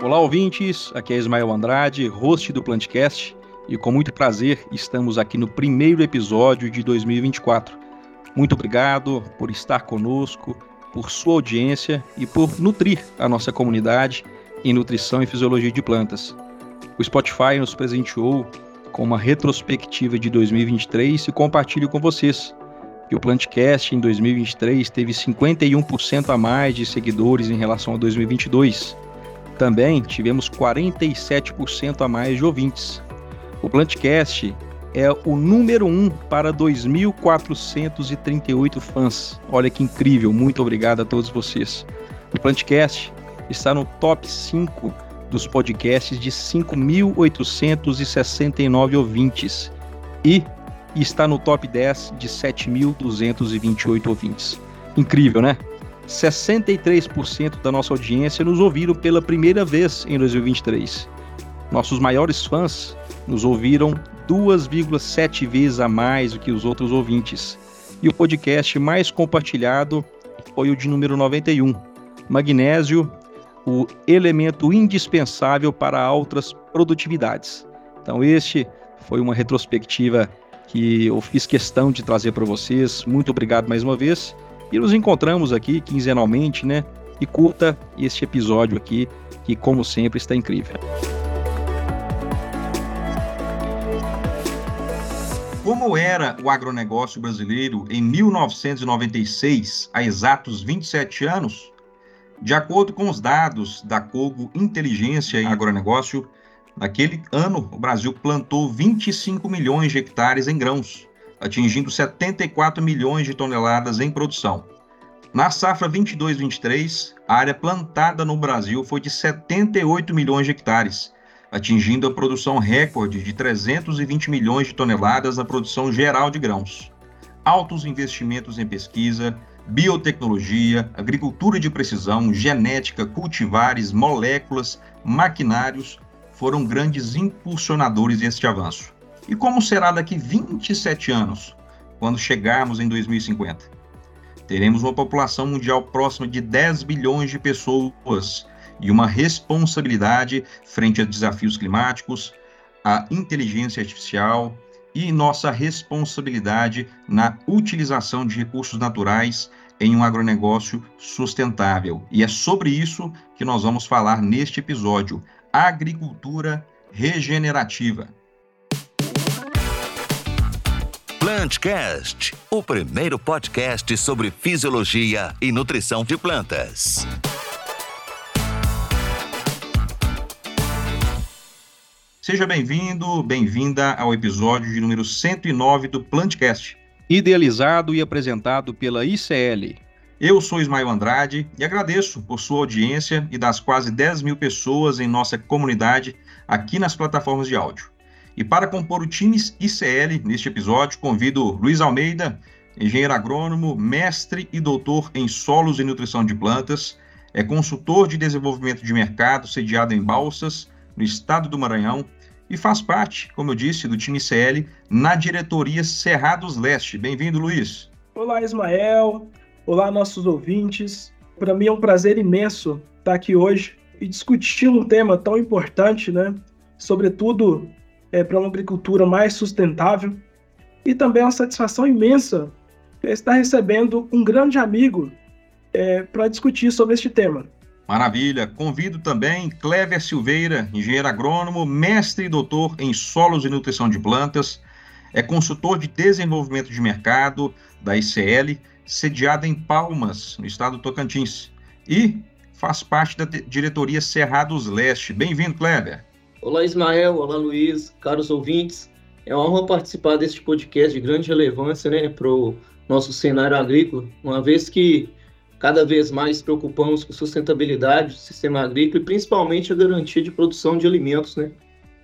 Olá, ouvintes. Aqui é Ismael Andrade, host do Plantcast, e com muito prazer estamos aqui no primeiro episódio de 2024. Muito obrigado por estar conosco, por sua audiência e por nutrir a nossa comunidade em nutrição e fisiologia de plantas. O Spotify nos presenteou com uma retrospectiva de 2023 e compartilho com vocês que o Plantcast em 2023 teve 51% a mais de seguidores em relação a 2022. Também tivemos 47% a mais de ouvintes. O Plantcast é o número 1 um para 2.438 fãs. Olha que incrível, muito obrigado a todos vocês. O Plantcast está no top 5 dos podcasts de 5.869 ouvintes e está no top 10 de 7.228 ouvintes. Incrível, né? 63% da nossa audiência nos ouviram pela primeira vez em 2023. Nossos maiores fãs nos ouviram 2,7 vezes a mais do que os outros ouvintes. E o podcast mais compartilhado foi o de número 91. Magnésio, o elemento indispensável para altas produtividades. Então, este foi uma retrospectiva que eu fiz questão de trazer para vocês. Muito obrigado mais uma vez. E nos encontramos aqui quinzenalmente, né? E curta este episódio aqui, que como sempre está incrível. Como era o agronegócio brasileiro em 1996, há exatos 27 anos? De acordo com os dados da Cogo Inteligência em Agronegócio, naquele ano o Brasil plantou 25 milhões de hectares em grãos, atingindo 74 milhões de toneladas em produção. Na safra 22-23, a área plantada no Brasil foi de 78 milhões de hectares, atingindo a produção recorde de 320 milhões de toneladas na produção geral de grãos. Altos investimentos em pesquisa, biotecnologia, agricultura de precisão, genética, cultivares, moléculas, maquinários foram grandes impulsionadores deste avanço. E como será daqui 27 anos, quando chegarmos em 2050? Teremos uma população mundial próxima de 10 bilhões de pessoas e uma responsabilidade frente a desafios climáticos, a inteligência artificial e nossa responsabilidade na utilização de recursos naturais em um agronegócio sustentável. E é sobre isso que nós vamos falar neste episódio: agricultura regenerativa. Plantcast, o primeiro podcast sobre fisiologia e nutrição de plantas. Seja bem-vindo, bem-vinda ao episódio de número 109 do Plantcast idealizado e apresentado pela ICL. Eu sou Ismael Andrade e agradeço por sua audiência e das quase 10 mil pessoas em nossa comunidade aqui nas plataformas de áudio. E para compor o time ICL neste episódio, convido Luiz Almeida, engenheiro agrônomo, mestre e doutor em solos e nutrição de plantas, é consultor de desenvolvimento de mercado sediado em Balsas, no estado do Maranhão, e faz parte, como eu disse, do time CL na diretoria Cerrados Leste. Bem-vindo, Luiz. Olá, Ismael. Olá, nossos ouvintes. Para mim é um prazer imenso estar aqui hoje e discutir um tema tão importante, né? Sobretudo é, para uma agricultura mais sustentável. E também é uma satisfação imensa estar recebendo um grande amigo é, para discutir sobre este tema. Maravilha. Convido também Clever Silveira, engenheiro agrônomo, mestre e doutor em solos e nutrição de plantas, é consultor de desenvolvimento de mercado da ICL, sediada em Palmas, no estado do Tocantins, e faz parte da diretoria Cerrados Leste. Bem-vindo, Clever. Olá, Ismael. Olá, Luiz. Caros ouvintes, é uma honra participar deste podcast de grande relevância né, para o nosso cenário agrícola, uma vez que cada vez mais preocupamos com sustentabilidade do sistema agrícola e principalmente a garantia de produção de alimentos, né?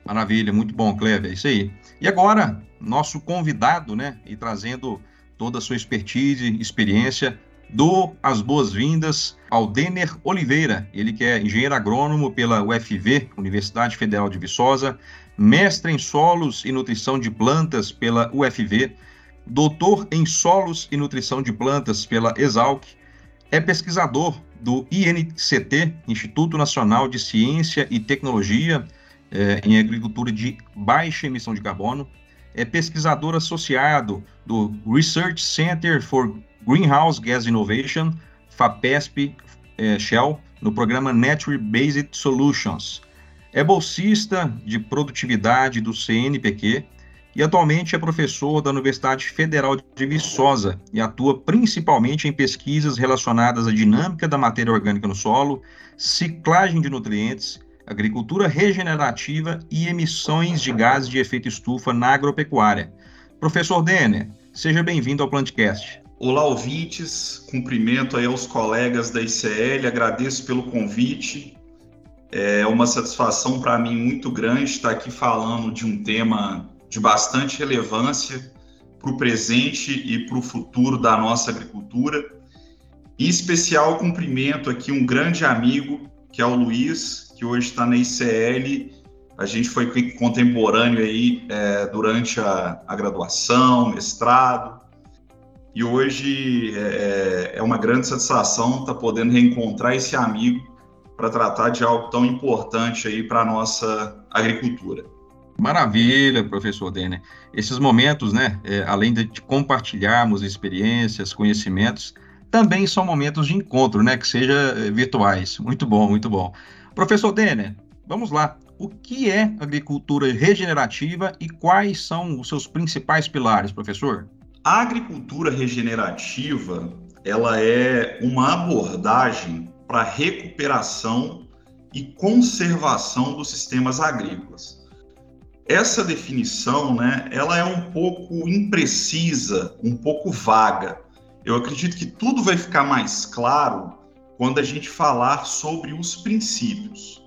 Maravilha, muito bom, Cleber, é isso aí. E agora, nosso convidado, né, e trazendo toda a sua expertise, experiência, dou as boas-vindas ao Denner Oliveira, ele que é engenheiro agrônomo pela UFV, Universidade Federal de Viçosa, mestre em solos e nutrição de plantas pela UFV, doutor em solos e nutrição de plantas pela Exalc, é pesquisador do INCT, Instituto Nacional de Ciência e Tecnologia é, em Agricultura de Baixa Emissão de Carbono. É pesquisador associado do Research Center for Greenhouse Gas Innovation, FAPESP é, Shell, no programa Nature Based Solutions. É bolsista de produtividade do CNPq e atualmente é professor da Universidade Federal de Viçosa e atua principalmente em pesquisas relacionadas à dinâmica da matéria orgânica no solo, ciclagem de nutrientes, agricultura regenerativa e emissões de gases de efeito estufa na agropecuária. Professor Denner, seja bem-vindo ao Plantcast. Olá, ouvintes. Cumprimento aí aos colegas da ICL, agradeço pelo convite. É uma satisfação para mim muito grande estar aqui falando de um tema de bastante relevância para o presente e para o futuro da nossa agricultura. Em especial, cumprimento aqui um grande amigo, que é o Luiz, que hoje está na ICL. A gente foi contemporâneo aí é, durante a, a, graduação, mestrado, e hoje é, é uma grande satisfação estar tá podendo reencontrar esse amigo para tratar de algo tão importante aí para a nossa agricultura. Maravilha, professor Denner. Esses momentos, né, é, além de compartilharmos experiências, conhecimentos, também são momentos de encontro, né, que sejam é, virtuais. Muito bom, muito bom. Professor Denner, vamos lá. O que é agricultura regenerativa e quais são os seus principais pilares, professor? A agricultura regenerativa, ela é uma abordagem para recuperação e conservação dos sistemas agrícolas essa definição, né, ela é um pouco imprecisa, um pouco vaga. Eu acredito que tudo vai ficar mais claro quando a gente falar sobre os princípios.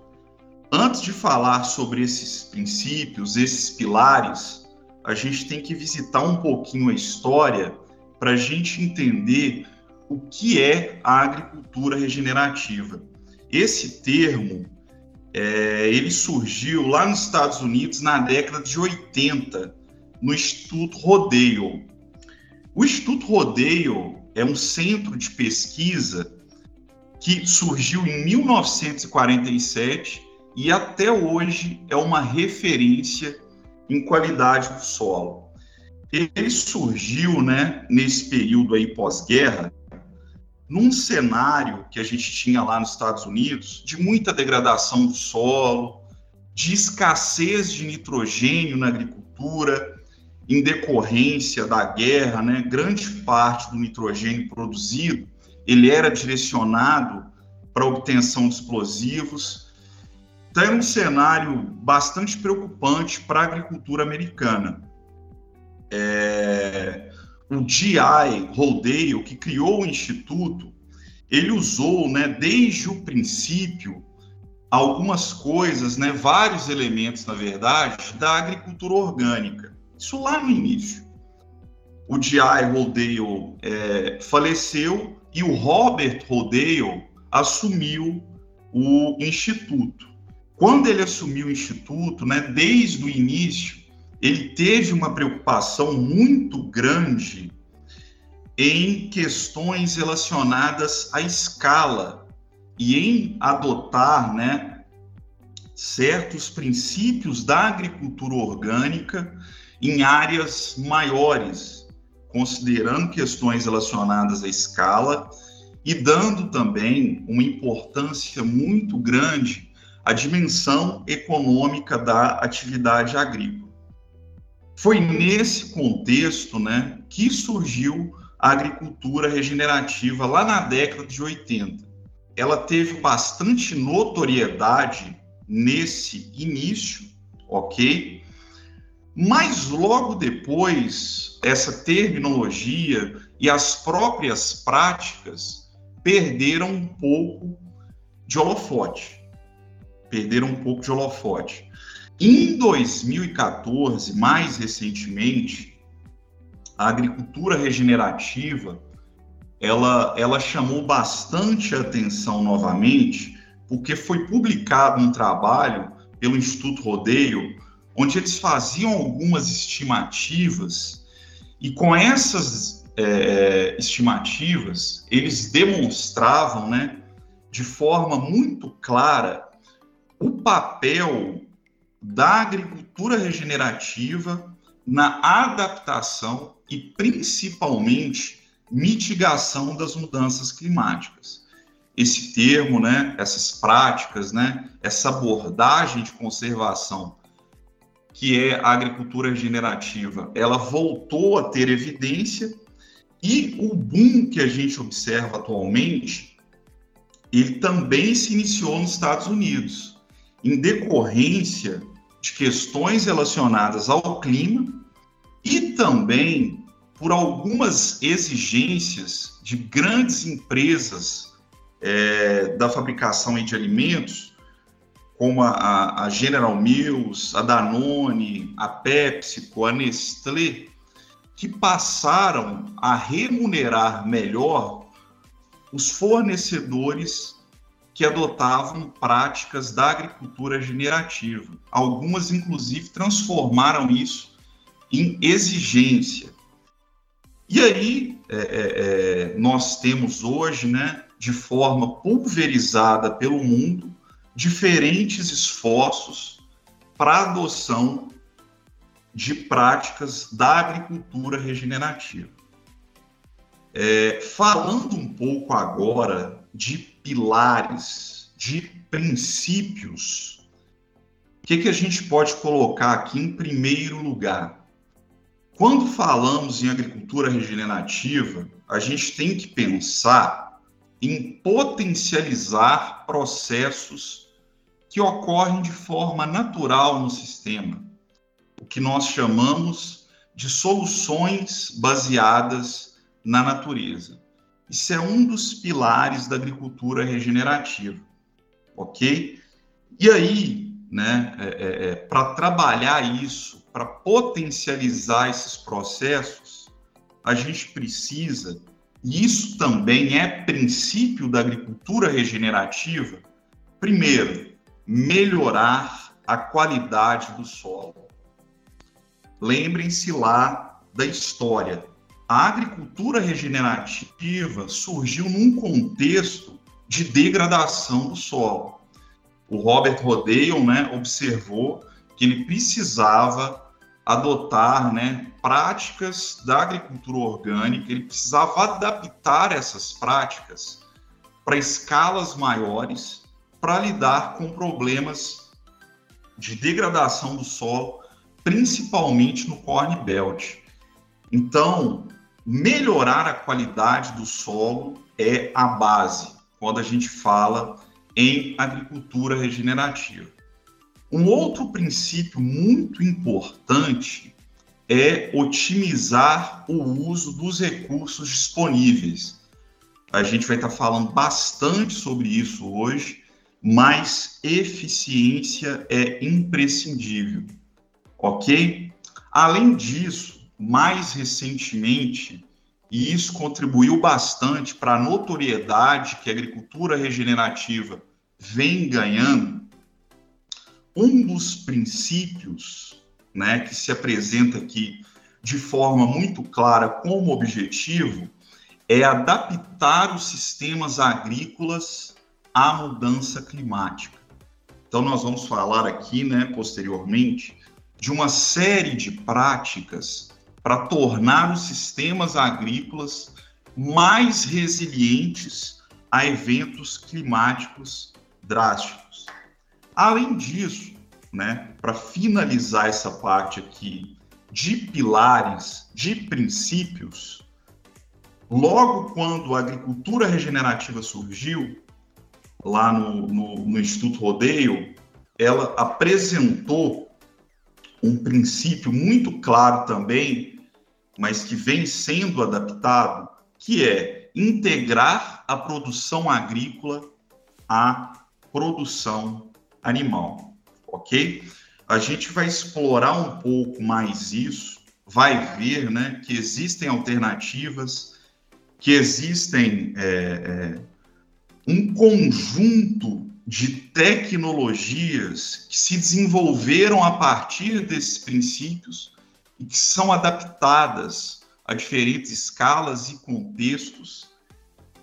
Antes de falar sobre esses princípios, esses pilares, a gente tem que visitar um pouquinho a história para a gente entender o que é a agricultura regenerativa. Esse termo é, ele surgiu lá nos Estados Unidos na década de 80, no Instituto Rodale. O Instituto Rodale é um centro de pesquisa que surgiu em 1947 e até hoje é uma referência em qualidade do solo. Ele surgiu, né, nesse período aí pós-guerra, num cenário que a gente tinha lá nos Estados Unidos de muita degradação do solo, de escassez de nitrogênio na agricultura, em decorrência da guerra, né, grande parte do nitrogênio produzido ele era direcionado para obtenção de explosivos. Então, era um cenário bastante preocupante para a agricultura americana. É, o G.I. Rodale, que criou o Instituto, ele usou, né, desde o princípio, algumas coisas, né, vários elementos, na verdade, da agricultura orgânica. Isso lá no início. O G.I. Rodale é, faleceu e o Robert Rodale assumiu o Instituto. Quando ele assumiu o Instituto, né, desde o início, ele teve uma preocupação muito grande em questões relacionadas à escala e em adotar, né, certos princípios da agricultura orgânica em áreas maiores, considerando questões relacionadas à escala e dando também uma importância muito grande à dimensão econômica da atividade agrícola. Foi nesse contexto né, que surgiu a agricultura regenerativa lá na década de 80. Ela teve bastante notoriedade nesse início, ok? Mas logo depois, essa terminologia e as próprias práticas perderam um pouco de holofote. Perderam um pouco de holofote. Em 2014, mais recentemente, a agricultura regenerativa ela, ela chamou bastante atenção novamente, porque foi publicado um trabalho pelo Instituto Rodeio, onde eles faziam algumas estimativas, e com essas é, estimativas, eles demonstravam né, de forma muito clara o papel da agricultura regenerativa na adaptação e principalmente mitigação das mudanças climáticas. Esse termo, né, essas práticas, né, essa abordagem de conservação que é a agricultura regenerativa, ela voltou a ter evidência e o boom que a gente observa atualmente, ele também se iniciou nos Estados Unidos, em decorrência de questões relacionadas ao clima e também por algumas exigências de grandes empresas é, da fabricação de alimentos, como a, a, General Mills, a Danone, a PepsiCo, a Nestlé, que passaram a remunerar melhor os fornecedores que adotavam práticas da agricultura generativa. Algumas, inclusive, transformaram isso em exigência. E aí, é, é, é, nós temos hoje, né, de forma pulverizada pelo mundo, diferentes esforços para adoção de práticas da agricultura regenerativa. É, falando um pouco agora de pilares, de princípios, o que, que a gente pode colocar aqui em primeiro lugar? Quando falamos em agricultura regenerativa, a gente tem que pensar em potencializar processos que ocorrem de forma natural no sistema, o que nós chamamos de soluções baseadas na natureza. Isso é um dos pilares da agricultura regenerativa, ok? E aí, né, é, é, é para trabalhar isso, para potencializar esses processos, a gente precisa, e isso também é princípio da agricultura regenerativa, primeiro, melhorar a qualidade do solo. Lembrem-se lá da história. A agricultura regenerativa surgiu num contexto de degradação do solo. O Robert Rodeon né, observou que ele precisava adotar né, práticas da agricultura orgânica, ele precisava adaptar essas práticas para escalas maiores, para lidar com problemas de degradação do solo, principalmente no Corn Belt. Então, melhorar a qualidade do solo é a base quando a gente fala em agricultura regenerativa. Um outro princípio muito importante é otimizar o uso dos recursos disponíveis. A gente vai estar falando bastante sobre isso hoje, mas eficiência é imprescindível, ok? Além disso, mais recentemente, e isso contribuiu bastante para a notoriedade que a agricultura regenerativa vem ganhando, um dos princípios né, que se apresenta aqui de forma muito clara como objetivo é adaptar os sistemas agrícolas à mudança climática. Então, nós vamos falar aqui, né, posteriormente, de uma série de práticas para tornar os sistemas agrícolas mais resilientes a eventos climáticos drásticos. Além disso, né, para finalizar essa parte aqui de pilares, de princípios, logo quando a agricultura regenerativa surgiu, lá no, no, no Instituto Rodeio, ela apresentou um princípio muito claro também, mas que vem sendo adaptado, que é integrar a produção agrícola à produção animal, ok? A gente vai explorar um pouco mais isso, vai ver né, que existem alternativas, que existem é, é, um conjunto de tecnologias que se desenvolveram a partir desses princípios e que são adaptadas a diferentes escalas e contextos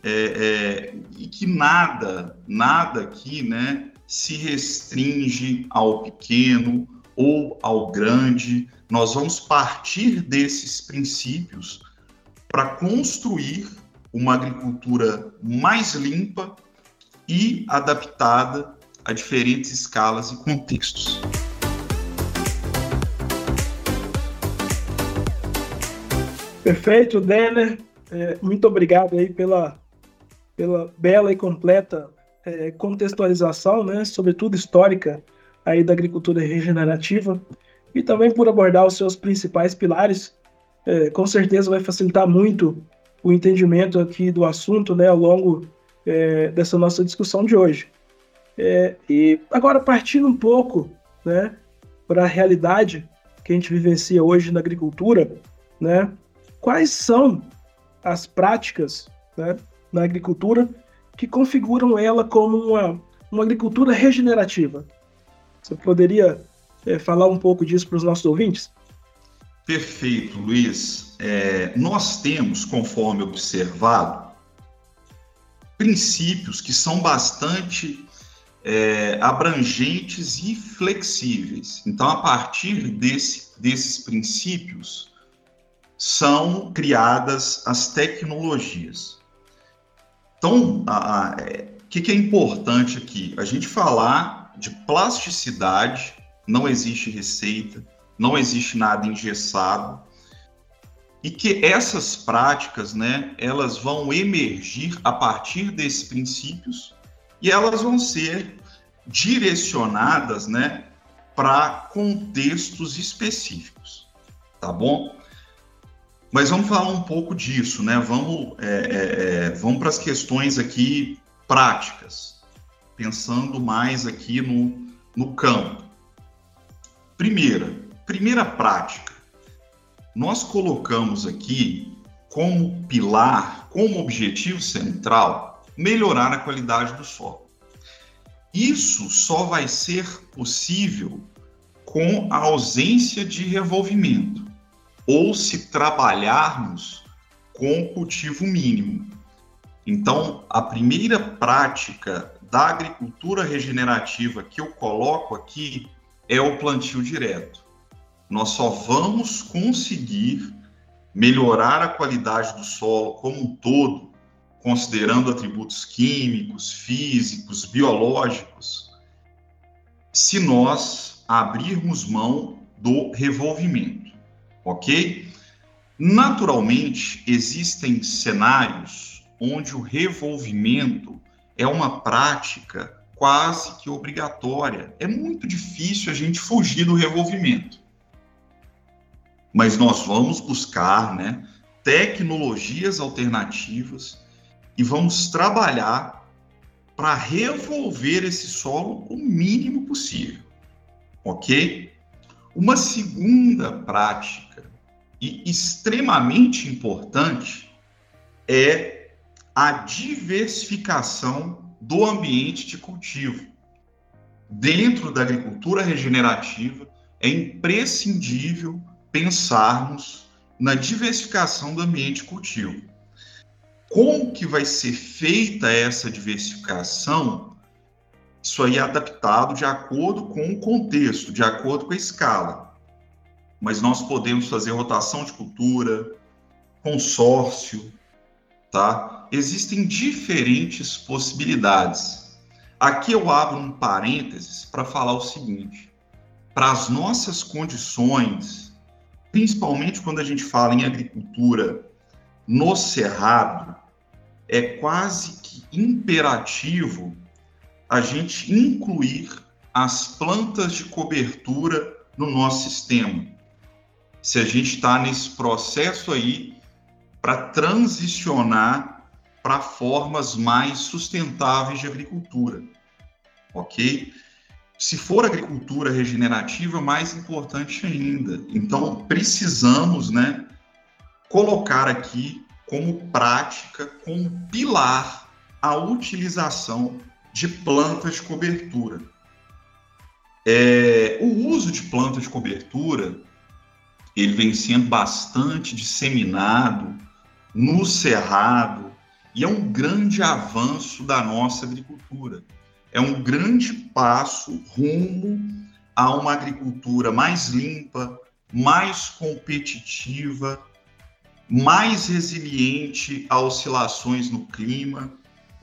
é, é, e que nada, nada aqui, né, se restringe ao pequeno ou ao grande. Nós vamos partir desses princípios para construir uma agricultura mais limpa e adaptada a diferentes escalas e contextos. Perfeito, Denner. É, muito obrigado aí pela, pela bela e completa é, contextualização, né, sobretudo histórica, aí da agricultura regenerativa e também por abordar os seus principais pilares. É, com certeza vai facilitar muito o entendimento aqui do assunto, né, ao longo é, dessa nossa discussão de hoje. É, e agora partindo um pouco, né, para a realidade que a gente vivencia hoje na agricultura, né, quais são as práticas né, na agricultura que configuram ela como uma, uma agricultura regenerativa. Você poderia é, falar um pouco disso para os nossos ouvintes? Perfeito, Luiz. É, nós temos, conforme observado, princípios que são bastante é, abrangentes e flexíveis. Então, a partir desse, desses princípios, são criadas as tecnologias. Então, o é, que, que é importante aqui? A gente falar de plasticidade, não existe receita, não existe nada engessado, e que essas práticas, né, elas vão emergir a partir desses princípios e elas vão ser direcionadas, né, para contextos específicos, tá bom? Mas vamos falar um pouco disso, né? Vamos, é, é, é, vamos para as questões aqui práticas, pensando mais aqui no, no campo. Primeira, primeira prática, nós colocamos aqui como pilar, como objetivo central, melhorar a qualidade do solo. Isso só vai ser possível com a ausência de revolvimento ou se trabalharmos com cultivo mínimo. Então, a primeira prática da agricultura regenerativa que eu coloco aqui é o plantio direto. Nós só vamos conseguir melhorar a qualidade do solo como um todo, considerando atributos químicos, físicos, biológicos, se nós abrirmos mão do revolvimento ok? Naturalmente, existem cenários onde o revolvimento é uma prática quase que obrigatória. É muito difícil a gente fugir do revolvimento. Mas nós vamos buscar né, tecnologias alternativas e vamos trabalhar para revolver esse solo o mínimo possível. Ok? Uma segunda prática e extremamente importante é a diversificação do ambiente de cultivo. Dentro da agricultura regenerativa, é imprescindível pensarmos na diversificação do ambiente de cultivo. Como que vai ser feita essa diversificação isso aí é adaptado de acordo com o contexto, de acordo com a escala. Mas nós podemos fazer rotação de cultura, consórcio, tá? Existem diferentes possibilidades. Aqui eu abro um parênteses para falar o seguinte: para as nossas condições, principalmente quando a gente fala em agricultura no cerrado, é quase que imperativo a gente incluir as plantas de cobertura no nosso sistema. Se a gente está nesse processo aí para transicionar para formas mais sustentáveis de agricultura, ok? Se for agricultura regenerativa, mais importante ainda. Então, precisamos, né, colocar aqui como prática, como pilar, a utilização de plantas de cobertura. É, o uso de plantas de cobertura ele vem sendo bastante disseminado no cerrado e é um grande avanço da nossa agricultura. É um grande passo rumo a uma agricultura mais limpa, mais competitiva, mais resiliente a oscilações no clima.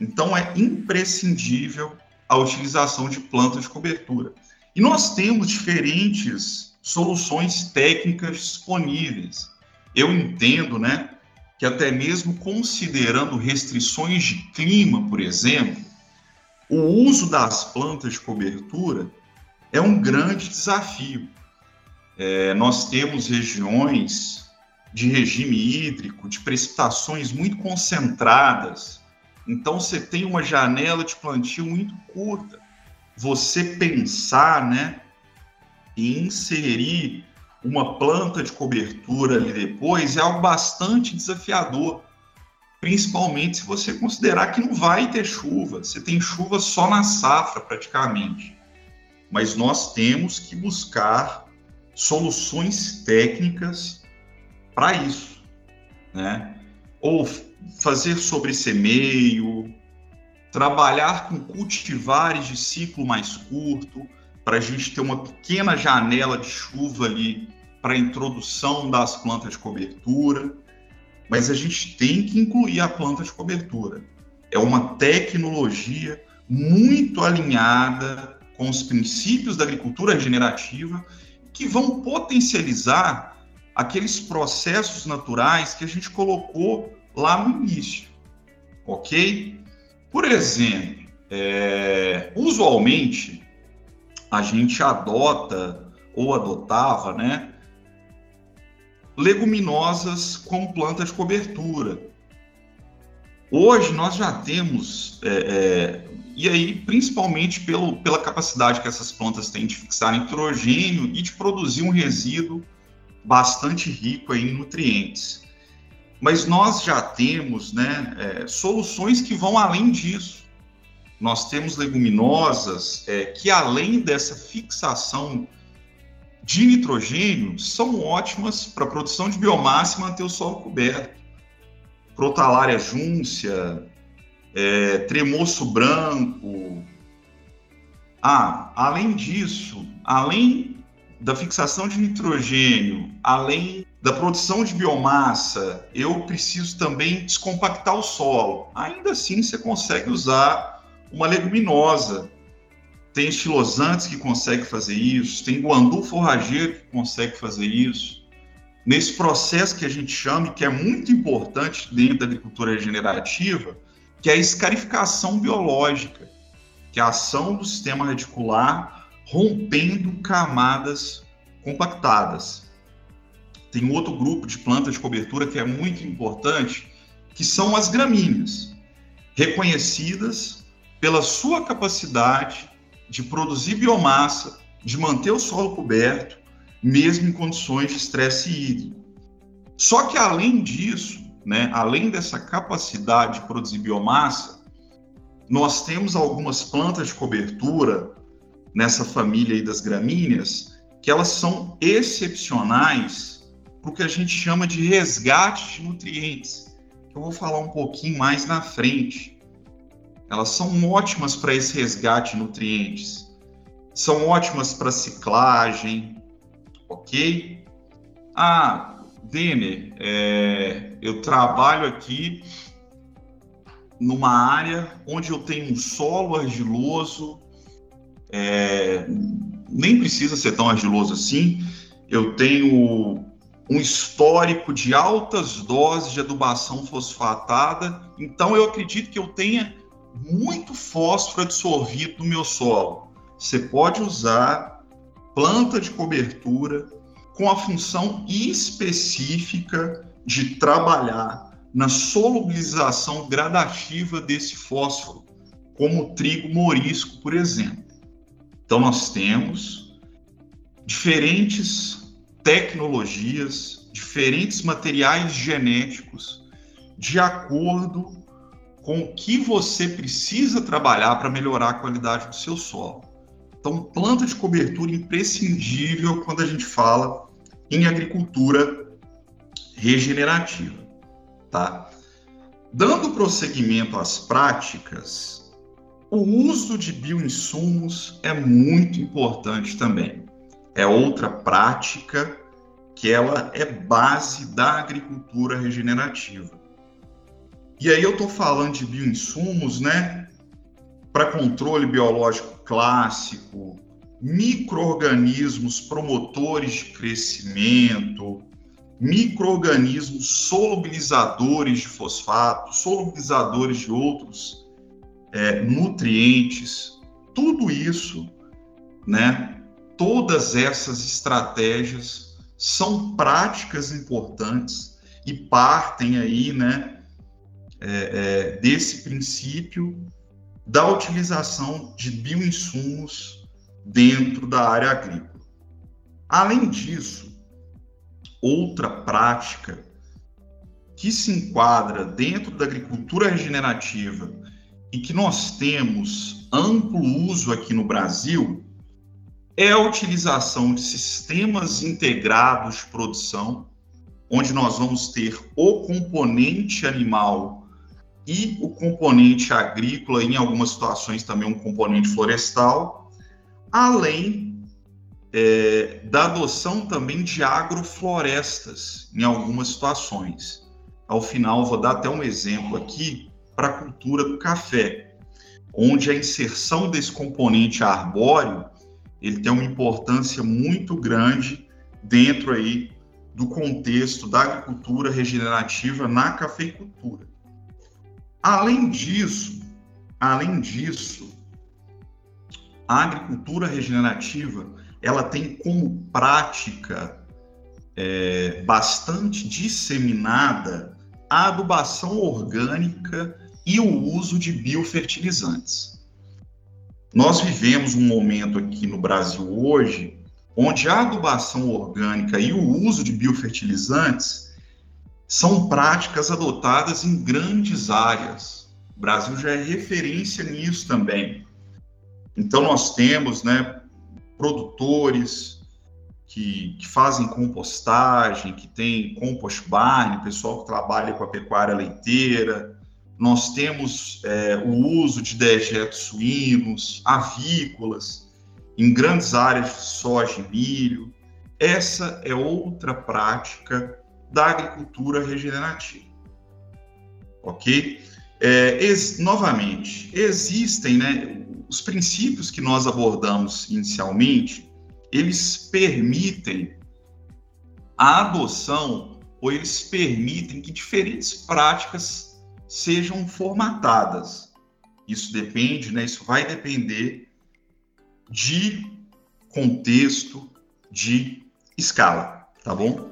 Então, é imprescindível a utilização de plantas de cobertura. E nós temos diferentes soluções técnicas disponíveis. Eu entendo, né, que até mesmo considerando restrições de clima, por exemplo, o uso das plantas de cobertura é um grande desafio. É, nós temos regiões de regime hídrico, de precipitações muito concentradas. Então, você tem uma janela de plantio muito curta. Você pensar né, em inserir uma planta de cobertura ali depois é algo bastante desafiador, principalmente se você considerar que não vai ter chuva. Você tem chuva só na safra, praticamente. Mas nós temos que buscar soluções técnicas para isso, né? Ou fazer sobre semeio, trabalhar com cultivares de ciclo mais curto, para a gente ter uma pequena janela de chuva ali para a introdução das plantas de cobertura, mas a gente tem que incluir a planta de cobertura. É uma tecnologia muito alinhada com os princípios da agricultura regenerativa que vão potencializar aqueles processos naturais que a gente colocou lá no início, ok? Por exemplo, é, usualmente a gente adota ou adotava, né, leguminosas com plantas de cobertura. Hoje nós já temos, é, é, e aí principalmente pelo, pela capacidade que essas plantas têm de fixar nitrogênio e de produzir um resíduo bastante rico em nutrientes. Mas nós já temos né, é, soluções que vão além disso nós temos leguminosas é, que, além dessa fixação de nitrogênio, são ótimas para a produção de biomassa e manter o solo coberto. Crotalária júncia, é, tremoço branco. Ah, além disso, além da fixação de nitrogênio, além da produção de biomassa, eu preciso também descompactar o solo. Ainda assim, você consegue usar uma leguminosa. Tem estilosantes que conseguem fazer isso, tem guandu forrageiro que consegue fazer isso. Nesse processo que a gente chama, que é muito importante dentro da agricultura regenerativa, que é a escarificação biológica, que é a ação do sistema radicular rompendo camadas compactadas. Tem outro grupo de plantas de cobertura que é muito importante, que são as gramíneas, reconhecidas pela sua capacidade de produzir biomassa, de manter o solo coberto, mesmo em condições de estresse hídrico. Só que além disso, né, além dessa capacidade de produzir biomassa, nós temos algumas plantas de cobertura nessa família das gramíneas que elas são excepcionais para o que a gente chama de resgate de nutrientes, que eu vou falar um pouquinho mais na frente. Elas são ótimas para esse resgate de nutrientes, são ótimas para ciclagem, ok? Ah, Denner, é, eu trabalho aqui numa área onde eu tenho um solo argiloso, é, nem precisa ser tão argiloso assim, eu tenho um histórico de altas doses de adubação fosfatada, então eu acredito que eu tenha muito fósforo absorvido no meu solo. Você pode usar planta de cobertura com a função específica de trabalhar na solubilização gradativa desse fósforo, como o trigo morisco, por exemplo. Então, nós temos diferentes tecnologias, diferentes materiais genéticos, de acordo com o que você precisa trabalhar para melhorar a qualidade do seu solo. Então, planta de cobertura imprescindível quando a gente fala em agricultura regenerativa, tá? Dando prosseguimento às práticas, o uso de bioinsumos é muito importante também. É outra prática que ela é base da agricultura regenerativa. E aí eu estou falando de bioinsumos, né? Para controle biológico clássico, microorganismos promotores de crescimento, microorganismos solubilizadores de fosfato, solubilizadores de outros é, nutrientes, tudo isso, né? Todas essas estratégias são práticas importantes e partem aí, né? É, é, desse princípio da utilização de bioinsumos dentro da área agrícola. Além disso, outra prática que se enquadra dentro da agricultura regenerativa e que nós temos amplo uso aqui no Brasil é a utilização de sistemas integrados de produção, onde nós vamos ter o componente animal e o componente agrícola, em algumas situações também um componente florestal, além é, da adoção também de agroflorestas em algumas situações. Ao final, vou dar até um exemplo aqui para a cultura do café, onde a inserção desse componente arbóreo ele tem uma importância muito grande dentro aí do contexto da agricultura regenerativa na cafeicultura. Além disso, além disso, a agricultura regenerativa ela tem como prática é, bastante disseminada a adubação orgânica e o uso de biofertilizantes. Nós vivemos um momento aqui no Brasil hoje onde a adubação orgânica e o uso de biofertilizantes são práticas adotadas em grandes áreas. O Brasil já é referência nisso também. Então nós temos, né, produtores que, que, fazem compostagem, que tem compost barn, pessoal que trabalha com a pecuária leiteira. Nós temos é, o uso de dejetos suínos, avícolas, em grandes áreas de soja e milho. Essa é outra prática da agricultura regenerativa. Ok? É, ex, novamente, existem né, os princípios que nós abordamos inicialmente, eles permitem a adoção ou eles permitem que diferentes práticas sejam formatadas. Isso depende, né? Isso vai depender de contexto, de escala, tá bom?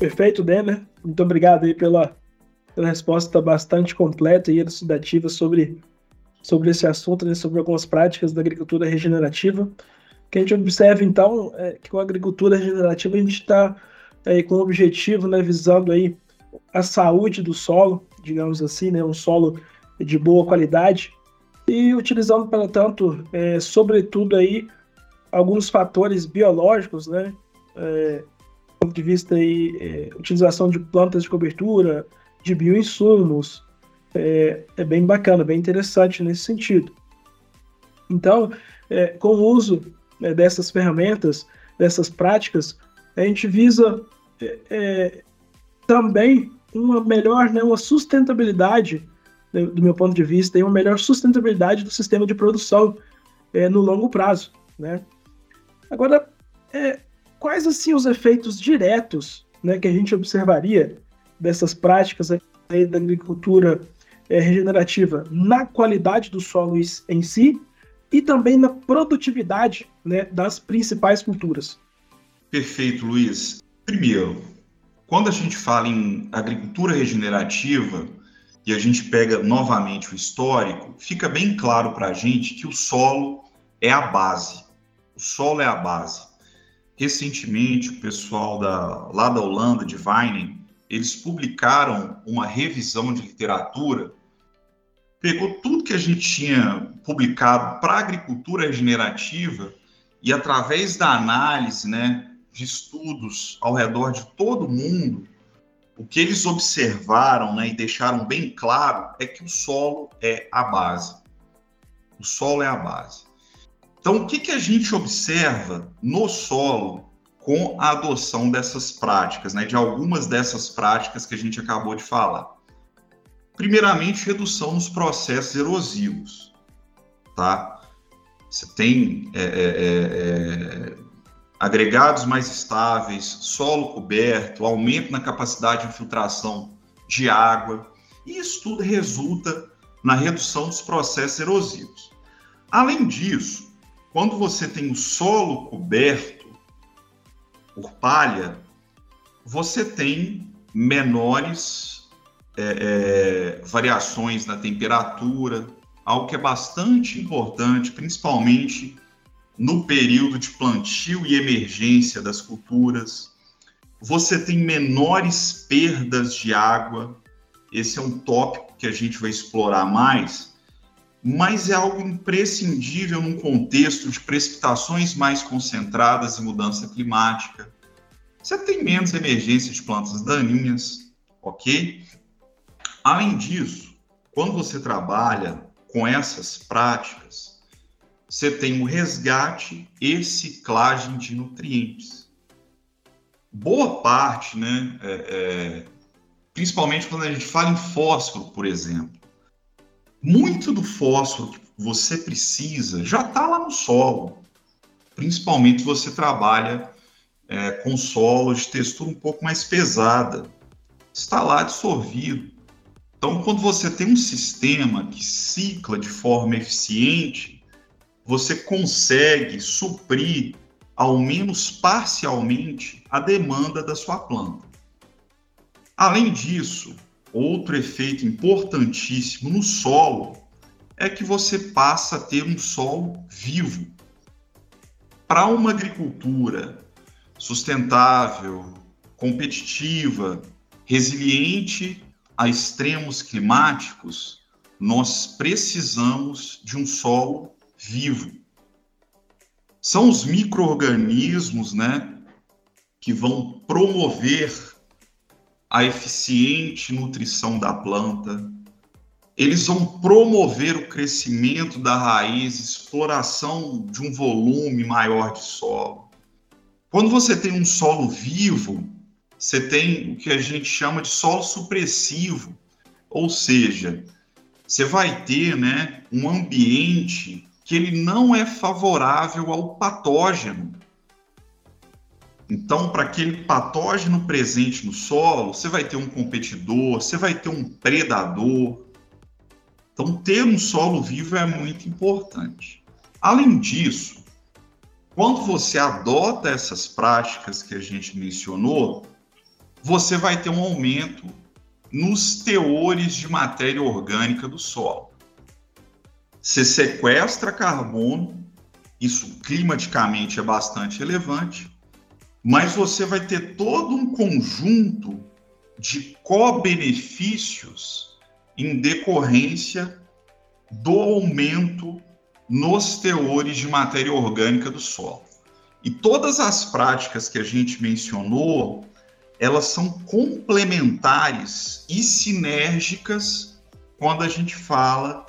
Perfeito, Demer. Muito obrigado aí pela pela resposta bastante completa e elucidativa sobre, sobre esse assunto, né, sobre algumas práticas da agricultura regenerativa. Que a gente observa, então, é que com a agricultura regenerativa a gente está é, com o objetivo, né, visando aí a saúde do solo, digamos assim, né, um solo de boa qualidade, e utilizando, para tanto, é, sobretudo aí, alguns fatores biológicos, né, é, do ponto de vista aí, é, utilização de plantas de cobertura, de bioinsumos. É, é bem bacana, bem interessante nesse sentido. Então, é, com o uso né, dessas ferramentas, dessas práticas, a gente visa é, é também uma melhor, né, uma sustentabilidade, né, do meu ponto de vista, e uma melhor sustentabilidade do sistema de produção é, no longo prazo. Né? Agora, é, quais assim os efeitos diretos né, que a gente observaria dessas práticas aí da agricultura é, regenerativa na qualidade do solo em si e também na produtividade né, das principais culturas. Perfeito, Luiz. Primeiro, quando a gente fala em agricultura regenerativa e a gente pega novamente o histórico, fica bem claro para a gente que o solo é a base. O solo é a base. Recentemente, o pessoal da, lá da Holanda, de Weinen, eles publicaram uma revisão de literatura, pegou tudo que a gente tinha publicado para agricultura regenerativa e através da análise, né, de estudos ao redor de todo mundo, o que eles observaram né, e deixaram bem claro é que o solo é a base. O solo é a base. Então, o que, que a gente observa no solo com a adoção dessas práticas, né, de algumas dessas práticas que a gente acabou de falar? Primeiramente, redução nos processos erosivos. Tá? Você tem é, é, é, é, agregados mais estáveis, solo coberto, aumento na capacidade de infiltração de água, e isso tudo resulta na redução dos processos erosivos. Além disso, quando você tem o solo coberto por palha, você tem menores é, é, variações na temperatura, algo que é bastante importante, principalmente no período de plantio e emergência das culturas. Você tem menores perdas de água. Esse é um tópico que a gente vai explorar mais, mas é algo imprescindível num contexto de precipitações mais concentradas e mudança climática. Você tem menos emergência de plantas daninhas, ok? Além disso, quando você trabalha com essas práticas, você tem o resgate e ciclagem de nutrientes. Boa parte, né, é, é, principalmente quando a gente fala em fósforo, por exemplo, muito do fósforo que você precisa já está lá no solo, principalmente se você trabalha é, com solos de textura um pouco mais pesada, está lá dissolvido. Então, quando você tem um sistema que cicla de forma eficiente, você consegue suprir, ao menos parcialmente, a demanda da sua planta. Além disso, outro efeito importantíssimo no solo é que você passa a ter um solo vivo. Para uma agricultura sustentável, competitiva, resiliente a extremos climáticos, nós precisamos de um solo vivo. São os micro-organismos né, que vão promover a eficiente nutrição da planta, eles vão promover o crescimento da raiz, exploração de um volume maior de solo. Quando você tem um solo vivo, você tem o que a gente chama de solo supressivo, ou seja, você vai ter né, um ambiente que ele não é favorável ao patógeno. Então, para aquele patógeno presente no solo, você vai ter um competidor, você vai ter um predador. Então, ter um solo vivo é muito importante. Além disso, quando você adota essas práticas que a gente mencionou, você vai ter um aumento nos teores de matéria orgânica do solo. Você sequestra carbono, isso climaticamente é bastante relevante, mas você vai ter todo um conjunto de co-benefícios em decorrência do aumento nos teores de matéria orgânica do solo. E todas as práticas que a gente mencionou, elas são complementares e sinérgicas quando a gente fala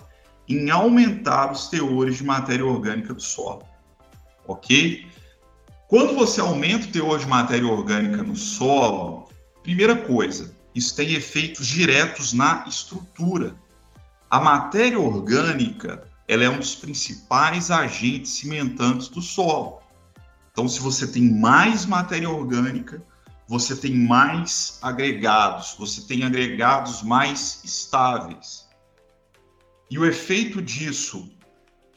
em aumentar os teores de matéria orgânica do solo. Ok? Quando você aumenta o teor de matéria orgânica no solo, primeira coisa, isso tem efeitos diretos na estrutura. A matéria orgânica ela é um dos principais agentes cimentantes do solo. Então, se você tem mais matéria orgânica, você tem mais agregados, você tem agregados mais estáveis. E o efeito disso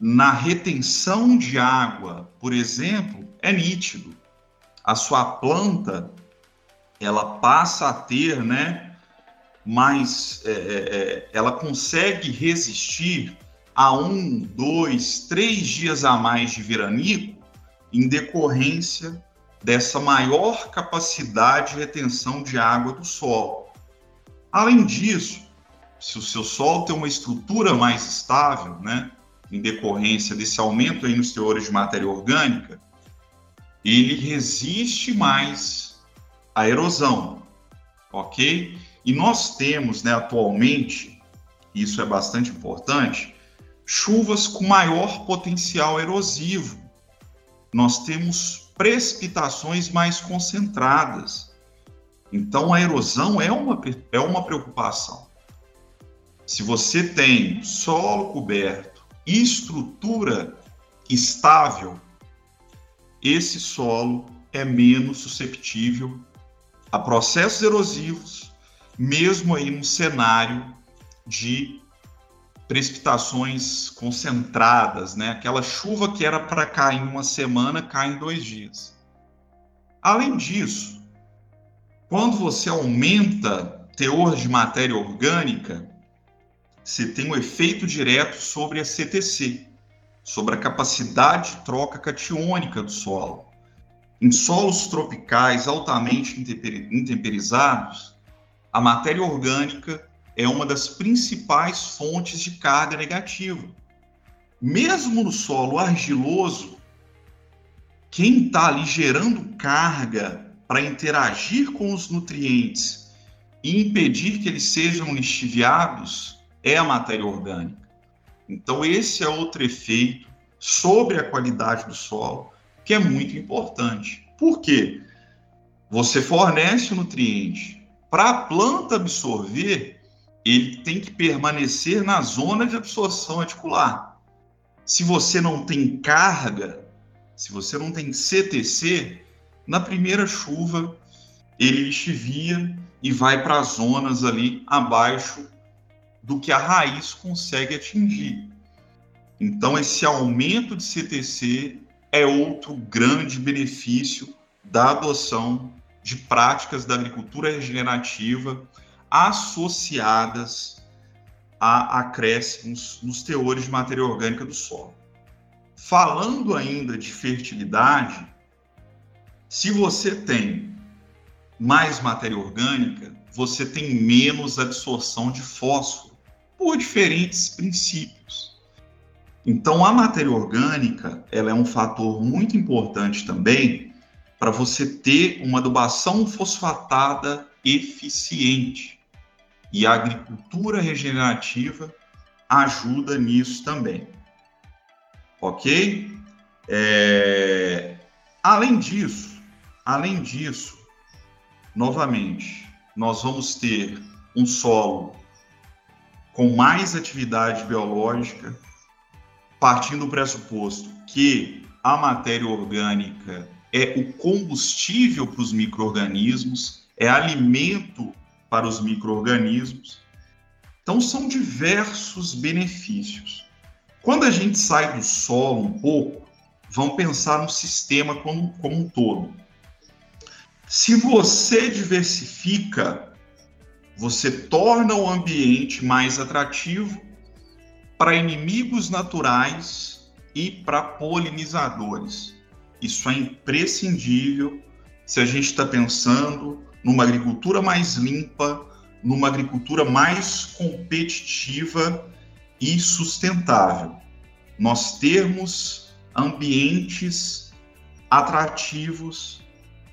na retenção de água, por exemplo, é nítido. A sua planta ela passa a ter, né, mais, é, é, é ela consegue resistir a um, dois, três dias a mais de veranico em decorrência dessa maior capacidade de retenção de água do solo. Além disso, se o seu solo tem uma estrutura mais estável, né, em decorrência desse aumento aí nos teores de matéria orgânica, ele resiste mais à erosão, ok? E nós temos, né, atualmente, isso é bastante importante, chuvas com maior potencial erosivo. Nós temos precipitações mais concentradas. Então, a erosão é uma, é uma preocupação. Se você tem solo coberto e estrutura estável, esse solo é menos susceptível a processos erosivos, mesmo aí num cenário de precipitações concentradas, né? Aquela chuva que era para cair em uma semana cai em dois dias. Além disso, quando você aumenta teor de matéria orgânica, você tem um efeito direto sobre a CTC, sobre a capacidade de troca catiônica do solo. Em solos tropicais altamente intemperizados, a matéria orgânica é uma das principais fontes de carga negativa. Mesmo no solo argiloso, quem está ali gerando carga para interagir com os nutrientes e impedir que eles sejam lixiviados é a matéria orgânica. Então, esse é outro efeito sobre a qualidade do solo que é muito importante. Por quê? Você fornece o nutriente para a planta absorver, ele tem que permanecer na zona de absorção articular. Se você não tem carga, se você não tem CTC, na primeira chuva ele chivia e vai para as zonas ali abaixo do que a raiz consegue atingir. Então, esse aumento de CTC é outro grande benefício da adoção de práticas da agricultura regenerativa associadas a acréscimos nos teores de matéria orgânica do solo. Falando ainda de fertilidade, se você tem mais matéria orgânica, você tem menos absorção de fósforo por diferentes princípios. Então, a matéria orgânica ela é um fator muito importante também para você ter uma adubação fosfatada eficiente. E a agricultura regenerativa ajuda nisso também. Ok? É... Além disso, além disso, novamente, nós vamos ter um solo com mais atividade biológica, partindo do pressuposto que a matéria orgânica é o combustível para os micro-organismos, é alimento para os micro-organismos. Então, são diversos benefícios. Quando a gente sai do solo um pouco, vamos pensar no sistema como, como um todo. Se você diversifica você torna o ambiente mais atrativo para inimigos naturais e para polinizadores. Isso é imprescindível se a gente está pensando numa agricultura mais limpa, numa agricultura mais competitiva e sustentável. Nós termos ambientes atrativos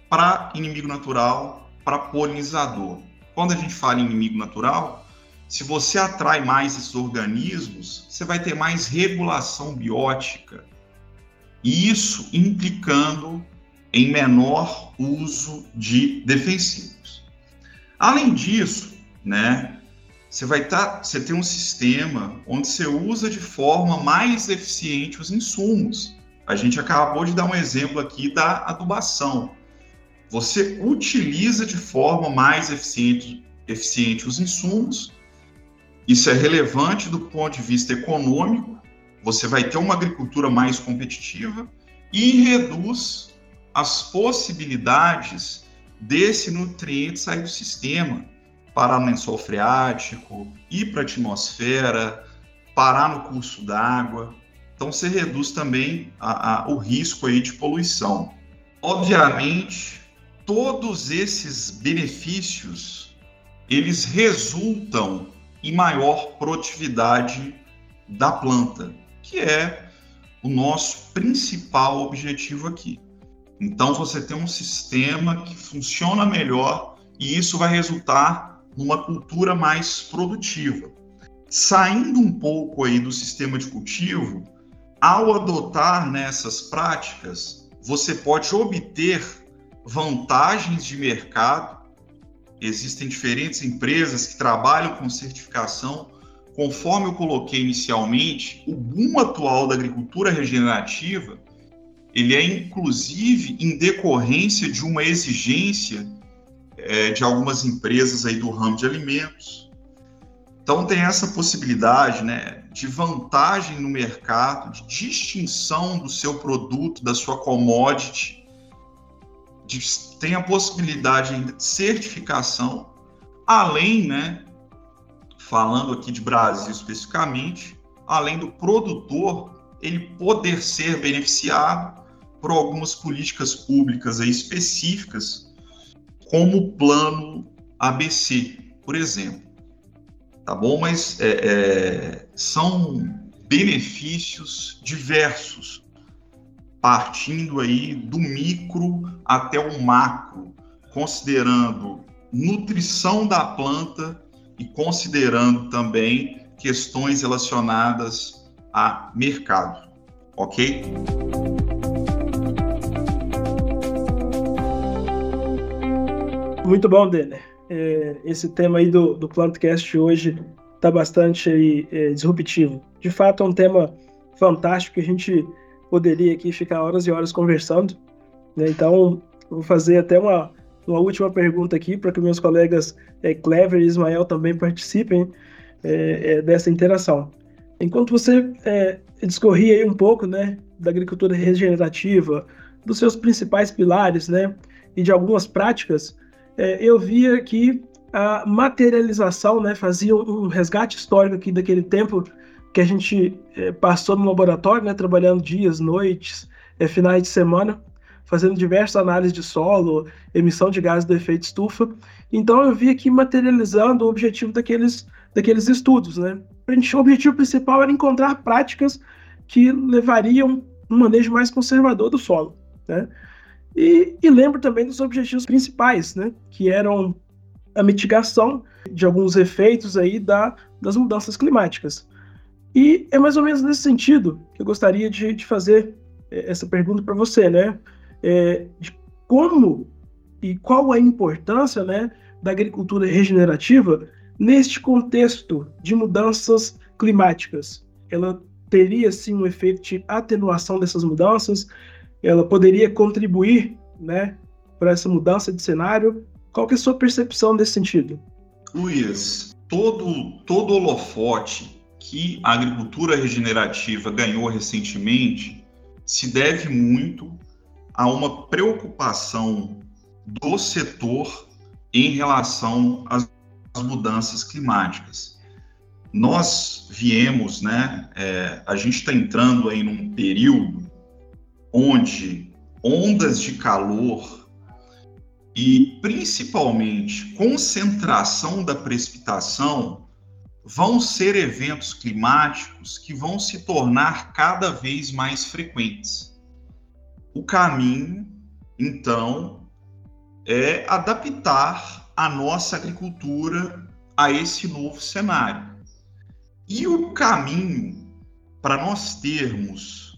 para inimigo natural, para polinizador quando a gente fala em inimigo natural, se você atrai mais esses organismos, você vai ter mais regulação biótica. E isso implicando em menor uso de defensivos. Além disso, né, você vai estar, tá, você tem um sistema onde você usa de forma mais eficiente os insumos. A gente acabou de dar um exemplo aqui da adubação você utiliza de forma mais eficiente, eficiente os insumos. Isso é relevante do ponto de vista econômico. Você vai ter uma agricultura mais competitiva e reduz as possibilidades desse nutriente sair do sistema, parar no lençol freático, ir para a atmosfera, parar no curso d'água. Então, você reduz também a, a, o risco aí de poluição. Obviamente, todos esses benefícios eles resultam em maior produtividade da planta, que é o nosso principal objetivo aqui. Então você tem um sistema que funciona melhor e isso vai resultar numa cultura mais produtiva. Saindo um pouco aí do sistema de cultivo, ao adotar nessas práticas, você pode obter vantagens de mercado. Existem diferentes empresas que trabalham com certificação. Conforme eu coloquei inicialmente, o boom atual da agricultura regenerativa, ele é inclusive em decorrência de uma exigência é, de algumas empresas aí do ramo de alimentos. Então tem essa possibilidade, né, de vantagem no mercado, de distinção do seu produto, da sua commodity, de, tem a possibilidade de certificação, além, né, falando aqui de Brasil especificamente, além do produtor ele poder ser beneficiado por algumas políticas públicas específicas como o plano ABC, por exemplo. Tá bom? Mas é, é, são benefícios diversos, partindo aí do micro até o macro, considerando nutrição da planta e considerando também questões relacionadas a mercado, ok? Muito bom, Denner. É, esse tema aí do, do Plantcast hoje está bastante aí, é, disruptivo. De fato, é um tema fantástico que a gente poderia aqui ficar horas e horas conversando. Né? Então, vou fazer até uma, uma última pergunta aqui para que meus colegas é, Clever e Ismael também participem é, é, dessa interação. Enquanto você é, discorria aí um pouco né, da agricultura regenerativa, dos seus principais pilares né, e de algumas práticas, eu via que a materialização, né, fazia um resgate histórico aqui daquele tempo que a gente é, passou no laboratório, né, trabalhando dias, noites, é, finais de semana, fazendo diversas análises de solo, emissão de gases do efeito estufa. Então eu vi aqui materializando o objetivo daqueles, daqueles estudos, né? O objetivo principal era encontrar práticas que levariam um manejo mais conservador do solo, né? E, e lembro também dos objetivos principais, né? Que eram a mitigação de alguns efeitos aí da, das mudanças climáticas. E é mais ou menos nesse sentido que eu gostaria de, de fazer é, essa pergunta para você, né? É, de como e qual a importância, né, da agricultura regenerativa neste contexto de mudanças climáticas. Ela teria sim um efeito de atenuação dessas mudanças, ela poderia contribuir né, para essa mudança de cenário? Qual que é a sua percepção desse sentido? Luiz, todo, todo holofote que a agricultura regenerativa ganhou recentemente se deve muito a uma preocupação do setor em relação às mudanças climáticas. Nós viemos, né? É, a gente está entrando aí num período onde ondas de calor e principalmente concentração da precipitação vão ser eventos climáticos que vão se tornar cada vez mais frequentes. O caminho, então, é adaptar a nossa agricultura a esse novo cenário. E o caminho para nós termos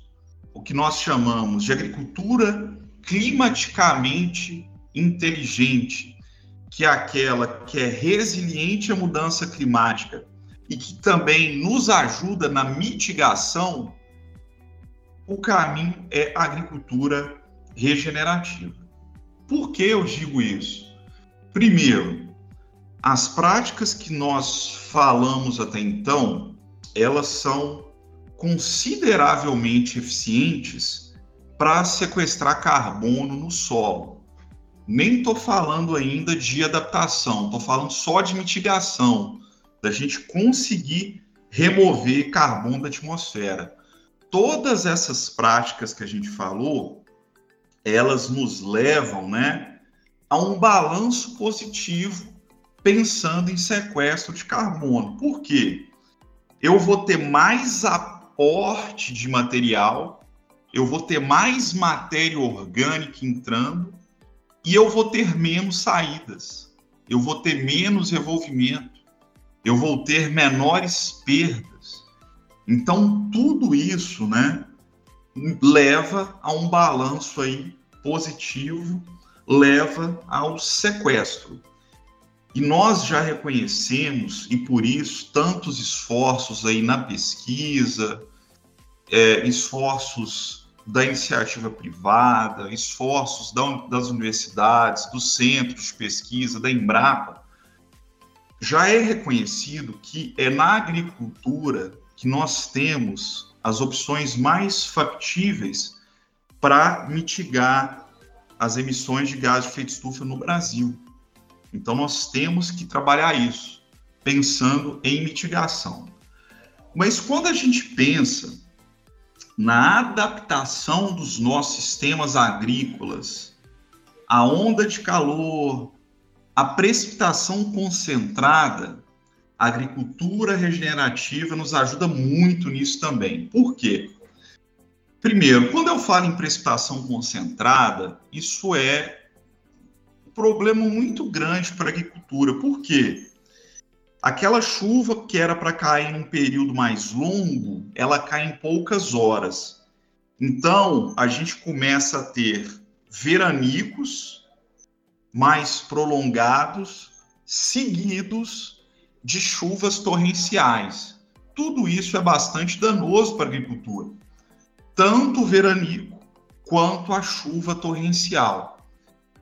o que nós chamamos de agricultura climaticamente inteligente, que é aquela que é resiliente à mudança climática e que também nos ajuda na mitigação, o caminho é a agricultura regenerativa. Por que eu digo isso? Primeiro, as práticas que nós falamos até então, elas são consideravelmente eficientes para sequestrar carbono no solo. Nem estou falando ainda de adaptação, estou falando só de mitigação, da gente conseguir remover carbono da atmosfera. Todas essas práticas que a gente falou, elas nos levam, né, a um balanço positivo pensando em sequestro de carbono. Por quê? Eu vou ter mais aporte de material eu vou ter mais matéria orgânica entrando e eu vou ter menos saídas, eu vou ter menos revolvimento, eu vou ter menores perdas. Então, tudo isso, né, leva a um balanço aí positivo, leva ao sequestro. E nós já reconhecemos, e por isso tantos esforços aí na pesquisa, é, esforços da iniciativa privada, esforços da, das universidades, dos centros de pesquisa, da Embrapa, já é reconhecido que é na agricultura que nós temos as opções mais factíveis para mitigar as emissões de gás de efeito estufa no Brasil. Então, nós temos que trabalhar isso, pensando em mitigação. Mas quando a gente pensa na adaptação dos nossos sistemas agrícolas, a onda de calor, a precipitação concentrada, a agricultura regenerativa nos ajuda muito nisso também. Por quê? Primeiro, quando eu falo em precipitação concentrada, isso é problema muito grande para a agricultura. Por quê? Aquela chuva que era para cair num período mais longo, ela cai em poucas horas. Então, a gente começa a ter veranicos mais prolongados, seguidos de chuvas torrenciais. Tudo isso é bastante danoso para a agricultura, tanto o veranico quanto a chuva torrencial.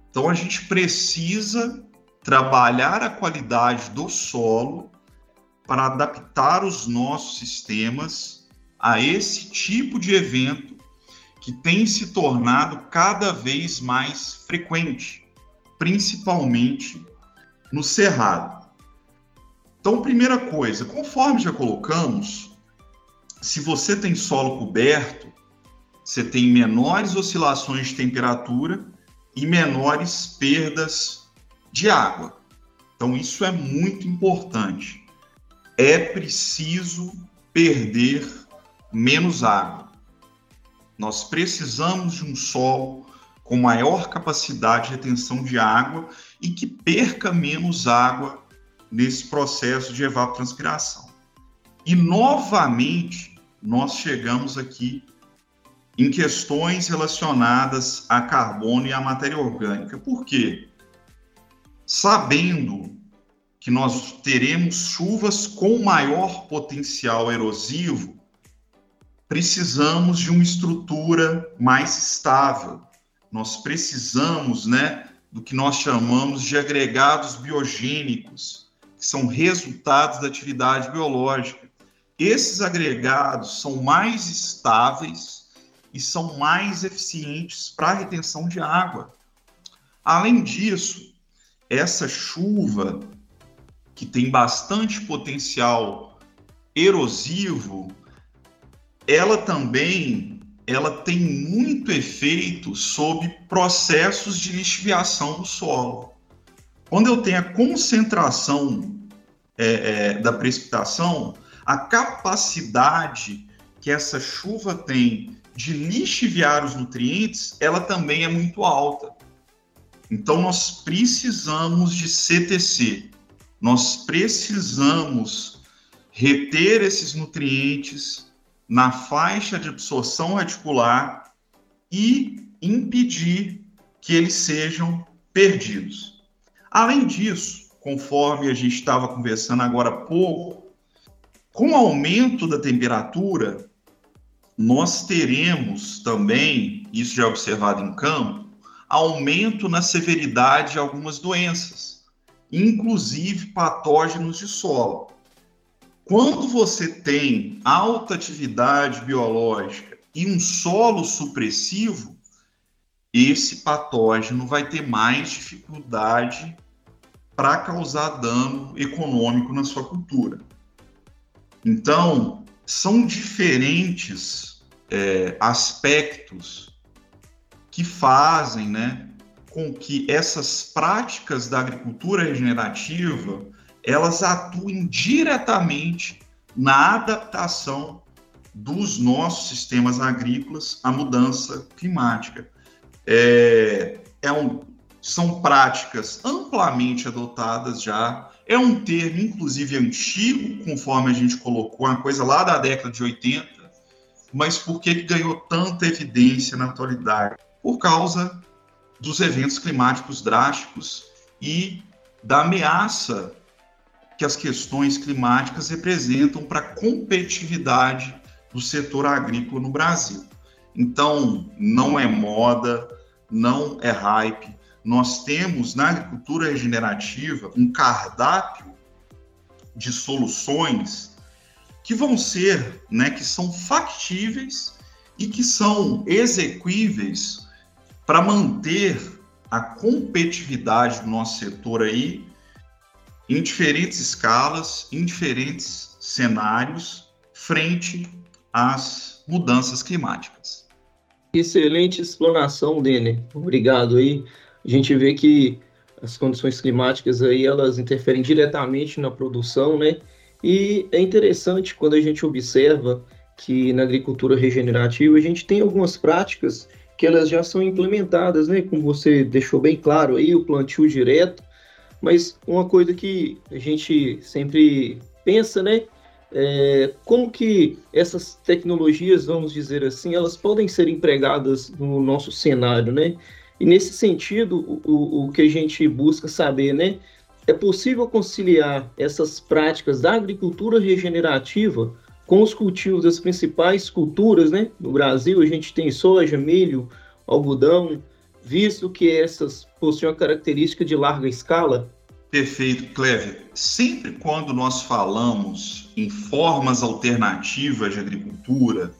Então a gente precisa trabalhar a qualidade do solo para adaptar os nossos sistemas a esse tipo de evento que tem se tornado cada vez mais frequente, principalmente no cerrado. Então, primeira coisa, conforme já colocamos, se você tem solo coberto, você tem menores oscilações de temperatura e menores perdas de água. Então, isso é muito importante. É preciso perder menos água. Nós precisamos de um solo com maior capacidade de retenção de água e que perca menos água nesse processo de evapotranspiração. E novamente nós chegamos aqui em questões relacionadas a carbono e a matéria orgânica. Por quê? Sabendo que nós teremos chuvas com maior potencial erosivo, precisamos de uma estrutura mais estável. Nós precisamos, né, do que nós chamamos de agregados biogênicos, que são resultados da atividade biológica. Esses agregados são mais estáveis e são mais eficientes para a retenção de água. Além disso, essa chuva, que tem bastante potencial erosivo, ela também ela tem muito efeito sobre processos de lixiviação do solo. Quando eu tenho a concentração é, é, da precipitação, a capacidade que essa chuva tem de lixiviar os nutrientes, ela também é muito alta. Então, nós precisamos de CTC, nós precisamos reter esses nutrientes na faixa de absorção radicular e impedir que eles sejam perdidos. Além disso, conforme a gente estava conversando agora há pouco, com o aumento da temperatura, nós teremos também, isso já é observado em campo, aumento na severidade de algumas doenças, inclusive patógenos de solo. Quando você tem alta atividade biológica e um solo supressivo, esse patógeno vai ter mais dificuldade para causar dano econômico na sua cultura. Então, são diferentes é, aspectos que fazem né, com que essas práticas da agricultura regenerativa elas atuem diretamente na adaptação dos nossos sistemas agrícolas à mudança climática. É, é um, são práticas amplamente adotadas já. É um termo, inclusive, antigo, conforme a gente colocou, uma coisa lá da década de 80, mas por que ganhou tanta evidência na atualidade? Por causa dos eventos climáticos drásticos e da ameaça que as questões climáticas representam para a competitividade do setor agrícola no Brasil. Então, não é moda, não é hype. Nós temos na agricultura regenerativa um cardápio de soluções que vão ser, né, que são factíveis e que são exequíveis para manter a competitividade do nosso setor aí em diferentes escalas, em diferentes cenários, frente às mudanças climáticas. Excelente explanação, Dene. Obrigado aí. A gente vê que as condições climáticas aí, elas interferem diretamente na produção, né? E é interessante quando a gente observa que na agricultura regenerativa a gente tem algumas práticas que elas já são implementadas, né? Como você deixou bem claro aí, o plantio direto. Mas uma coisa que a gente sempre pensa, né? É, como que essas tecnologias, vamos dizer assim, elas podem ser empregadas no nosso cenário, né? E nesse sentido, o, o que a gente busca saber, né? É possível conciliar essas práticas da agricultura regenerativa com os cultivos das principais culturas, né? No Brasil, a gente tem soja, milho, algodão, visto que essas possuem a característica de larga escala? Perfeito, Clever. Sempre quando nós falamos em formas alternativas de agricultura,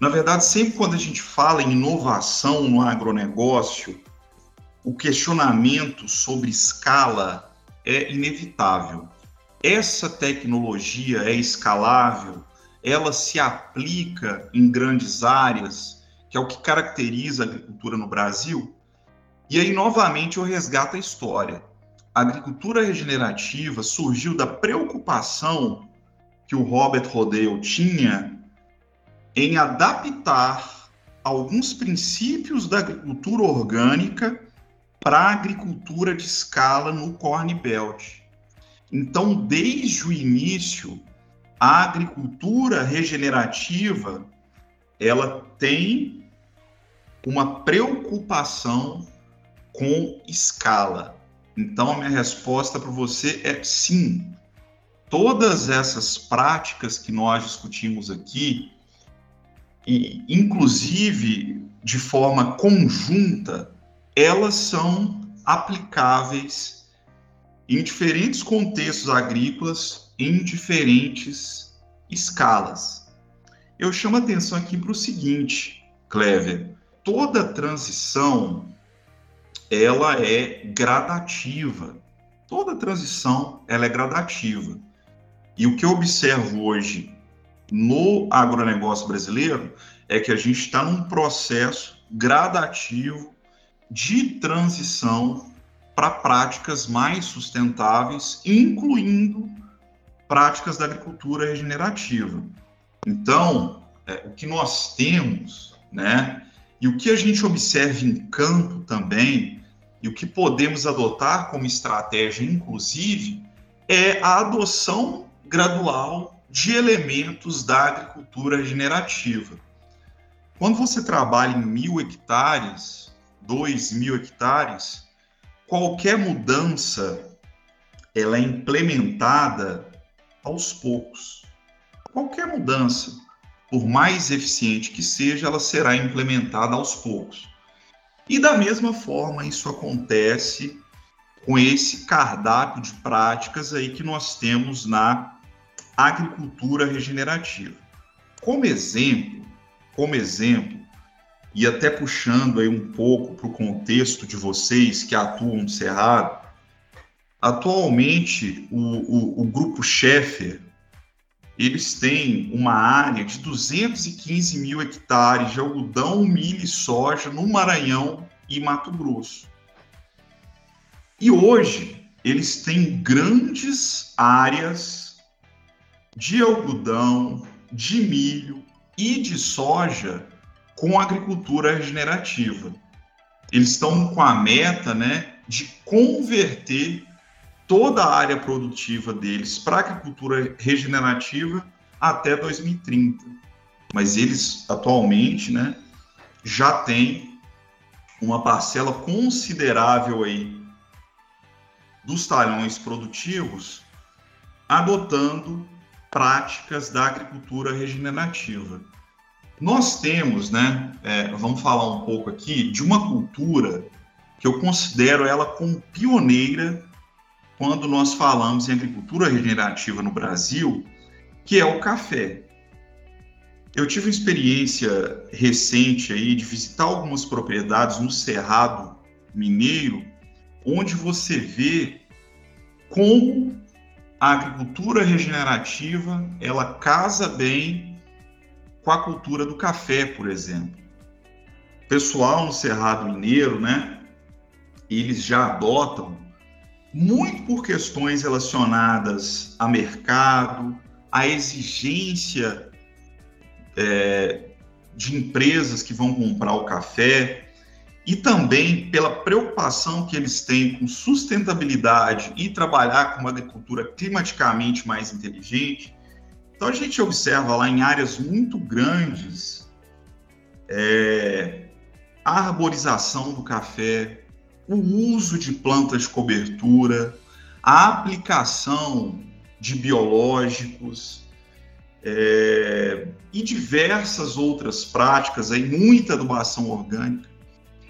na verdade, sempre quando a gente fala em inovação no agronegócio, o questionamento sobre escala é inevitável essa tecnologia é escalável, ela se aplica em grandes áreas, que é o que caracteriza a agricultura no Brasil. E aí, novamente, eu resgato a história. A agricultura regenerativa surgiu da preocupação que o Robert Rodale tinha em adaptar alguns princípios da agricultura orgânica para a agricultura de escala no Corn Belt. Então, desde o início, a agricultura regenerativa ela tem uma preocupação com escala. Então, a minha resposta para você é sim. Todas essas práticas que nós discutimos aqui, e inclusive de forma conjunta, elas são aplicáveis em diferentes contextos agrícolas, em diferentes escalas. Eu chamo a atenção aqui para o seguinte, Clever, toda transição ela é gradativa. Toda transição ela é gradativa. E o que eu observo hoje no agronegócio brasileiro é que a gente está num processo gradativo de transição para práticas mais sustentáveis, incluindo práticas da agricultura regenerativa. Então, é, o que nós temos, né, e o que a gente observa em campo também, e o que podemos adotar como estratégia, inclusive, é a adoção gradual de elementos da agricultura regenerativa. Quando você trabalha em mil hectares, dois mil hectares, qualquer mudança ela é implementada aos poucos. Qualquer mudança, por mais eficiente que seja, ela será implementada aos poucos. E da mesma forma, isso acontece com esse cardápio de práticas aí que nós temos na agricultura regenerativa. Como exemplo, como exemplo, e até puxando aí um pouco para o contexto de vocês que atuam no Cerrado, atualmente o, o, o grupo Schaeffer, eles têm uma área de 215 mil hectares de algodão, milho e soja no Maranhão e Mato Grosso. E hoje eles têm grandes áreas de algodão, de milho e de soja com agricultura regenerativa. Eles estão com a meta né, de converter toda a área produtiva deles para agricultura regenerativa até 2030. Mas eles atualmente né, já têm uma parcela considerável aí dos talhões produtivos adotando práticas da agricultura regenerativa. Nós temos, né, é, vamos falar um pouco aqui de uma cultura que eu considero ela como pioneira quando nós falamos em agricultura regenerativa no Brasil, que é o café. Eu tive uma experiência recente aí de visitar algumas propriedades no Cerrado Mineiro, onde você vê como a agricultura regenerativa ela casa bem com a cultura do café, por exemplo. O pessoal no Cerrado Mineiro, né, eles já adotam muito por questões relacionadas a mercado, a exigência é, de empresas que vão comprar o café e também pela preocupação que eles têm com sustentabilidade e trabalhar com uma agricultura climaticamente mais inteligente. Então a gente observa lá em áreas muito grandes é, a arborização do café, o uso de plantas de cobertura, a aplicação de biológicos é, e diversas outras práticas, aí, muita adubação orgânica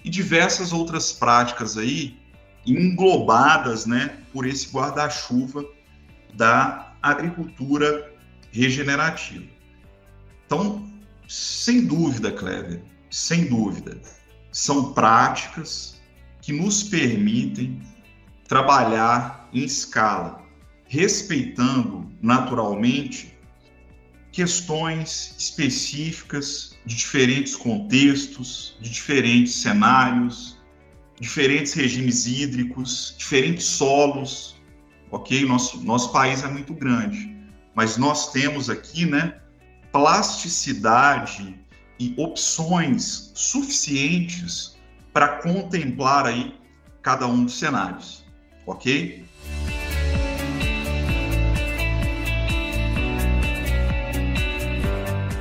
e diversas outras práticas aí englobadas né, por esse guarda-chuva da agricultura regenerativa. Então, sem dúvida, Clever, sem dúvida, são práticas que nos permitem trabalhar em escala, respeitando naturalmente questões específicas de diferentes contextos, de diferentes cenários, diferentes regimes hídricos, diferentes solos, ok? Nosso, nosso país é muito grande, mas nós temos aqui, né, plasticidade e opções suficientes para contemplar aí cada um dos cenários, ok?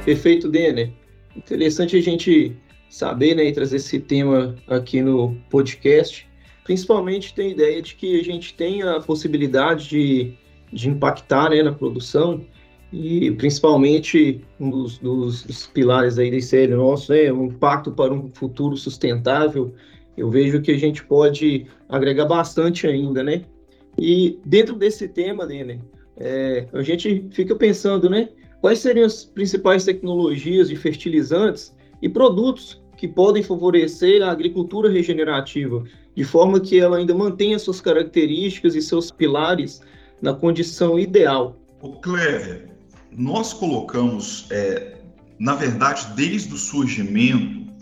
Perfeito, Denner. Interessante a gente saber né, e trazer esse tema aqui no podcast. Principalmente tem a ideia de que a gente tem a possibilidade de, de impactar né, na produção e principalmente um dos, dos, dos pilares aí da série nosso, né, o impacto para um futuro sustentável. Eu vejo que a gente pode agregar bastante ainda, né? E dentro desse tema, Denner, é, a gente fica pensando, né? Quais seriam as principais tecnologias de fertilizantes e produtos que podem favorecer a agricultura regenerativa, de forma que ela ainda mantenha suas características e seus pilares na condição ideal? O Clever, nós colocamos, é, na verdade, desde o surgimento,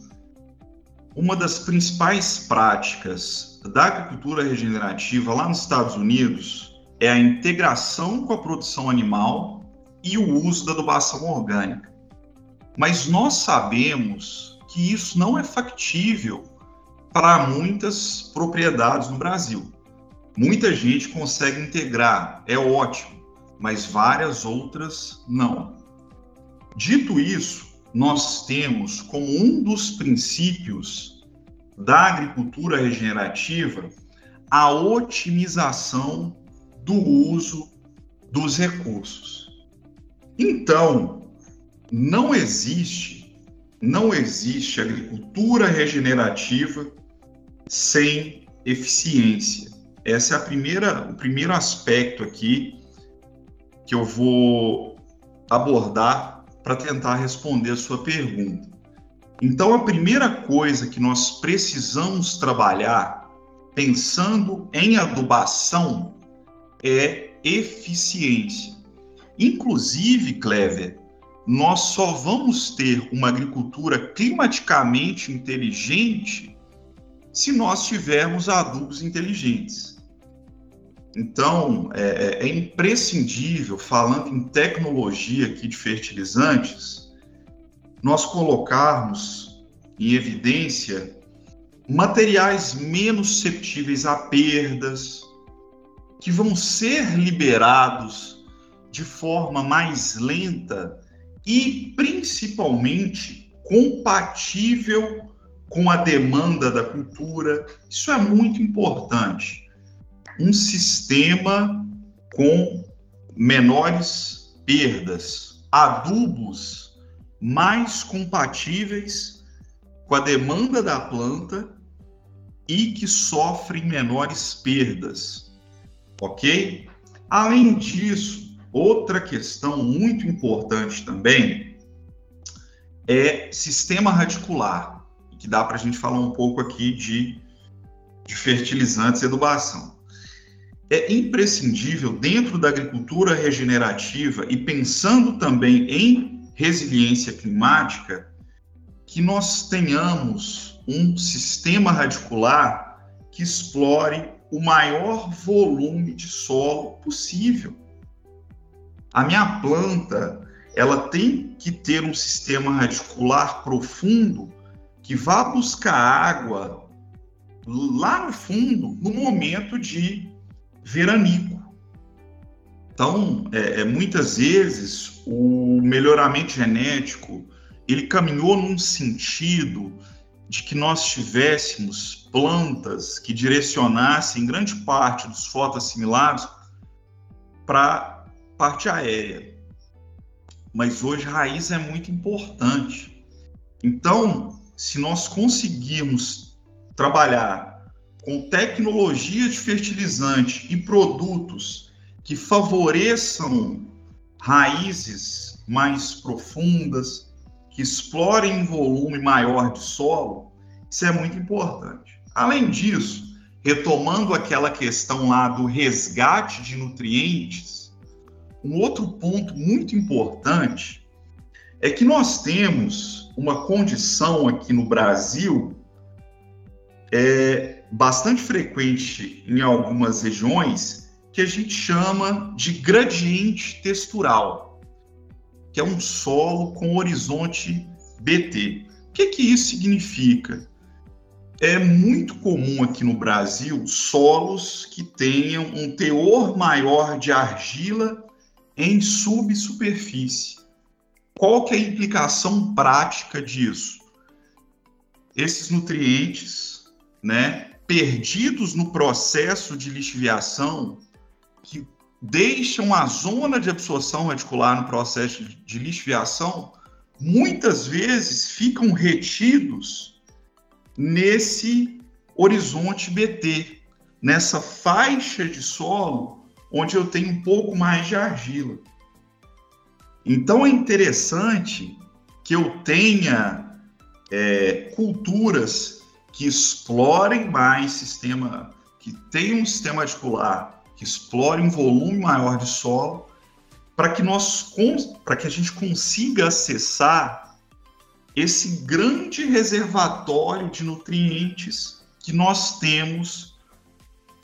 uma das principais práticas da agricultura regenerativa lá nos Estados Unidos é a integração com a produção animal e o uso da adubação orgânica. Mas nós sabemos que isso não é factível para muitas propriedades no Brasil. Muita gente consegue integrar, é ótimo, mas várias outras não. Dito isso, nós temos como um dos princípios da agricultura regenerativa a otimização do uso dos recursos. Então, não existe, não existe agricultura regenerativa sem eficiência. Essa é a primeira, o primeiro aspecto aqui que eu vou abordar para tentar responder a sua pergunta. Então, a primeira coisa que nós precisamos trabalhar, pensando em adubação, é eficiência. Inclusive, Clever, nós só vamos ter uma agricultura climaticamente inteligente se nós tivermos adubos inteligentes. Então, é, é, é imprescindível, falando em tecnologia aqui de fertilizantes, nós colocarmos em evidência materiais menos susceptíveis a perdas, que vão ser liberados de forma mais lenta e principalmente compatível com a demanda da cultura. Isso é muito importante um sistema com menores perdas, adubos mais compatíveis com a demanda da planta e que sofrem menores perdas, ok? Além disso, outra questão muito importante também é sistema radicular, que dá para a gente falar um pouco aqui de, de fertilizantes e adubação é imprescindível dentro da agricultura regenerativa e pensando também em resiliência climática que nós tenhamos um sistema radicular que explore o maior volume de solo possível. A minha planta, ela tem que ter um sistema radicular profundo que vá buscar água lá no fundo no momento de veranico. Então, é, é, muitas vezes, o melhoramento genético ele caminhou num sentido de que nós tivéssemos plantas que direcionassem grande parte dos fotoassimilados para parte aérea. Mas hoje raiz é muito importante. Então, se nós conseguirmos trabalhar com tecnologia de fertilizante e produtos que favoreçam raízes mais profundas, que explorem um volume maior de solo, isso é muito importante. Além disso, retomando aquela questão lá do resgate de nutrientes, um outro ponto muito importante é que nós temos uma condição aqui no Brasil é, bastante frequente em algumas regiões que a gente chama de gradiente textural, que é um solo com horizonte BT. O que, que isso significa? É muito comum aqui no Brasil solos que tenham um teor maior de argila em subsuperfície. Qual que é a implicação prática disso? Esses nutrientes, né, perdidos no processo de lixiviação, que deixam a zona de absorção radicular no processo de lixiviação, muitas vezes ficam retidos nesse horizonte BT, nessa faixa de solo onde eu tenho um pouco mais de argila. Então é interessante que eu tenha é, culturas que explorem mais sistema, que tenham um sistema articular, que explore um volume maior de solo, para que nós para que a gente consiga acessar esse grande reservatório de nutrientes que nós temos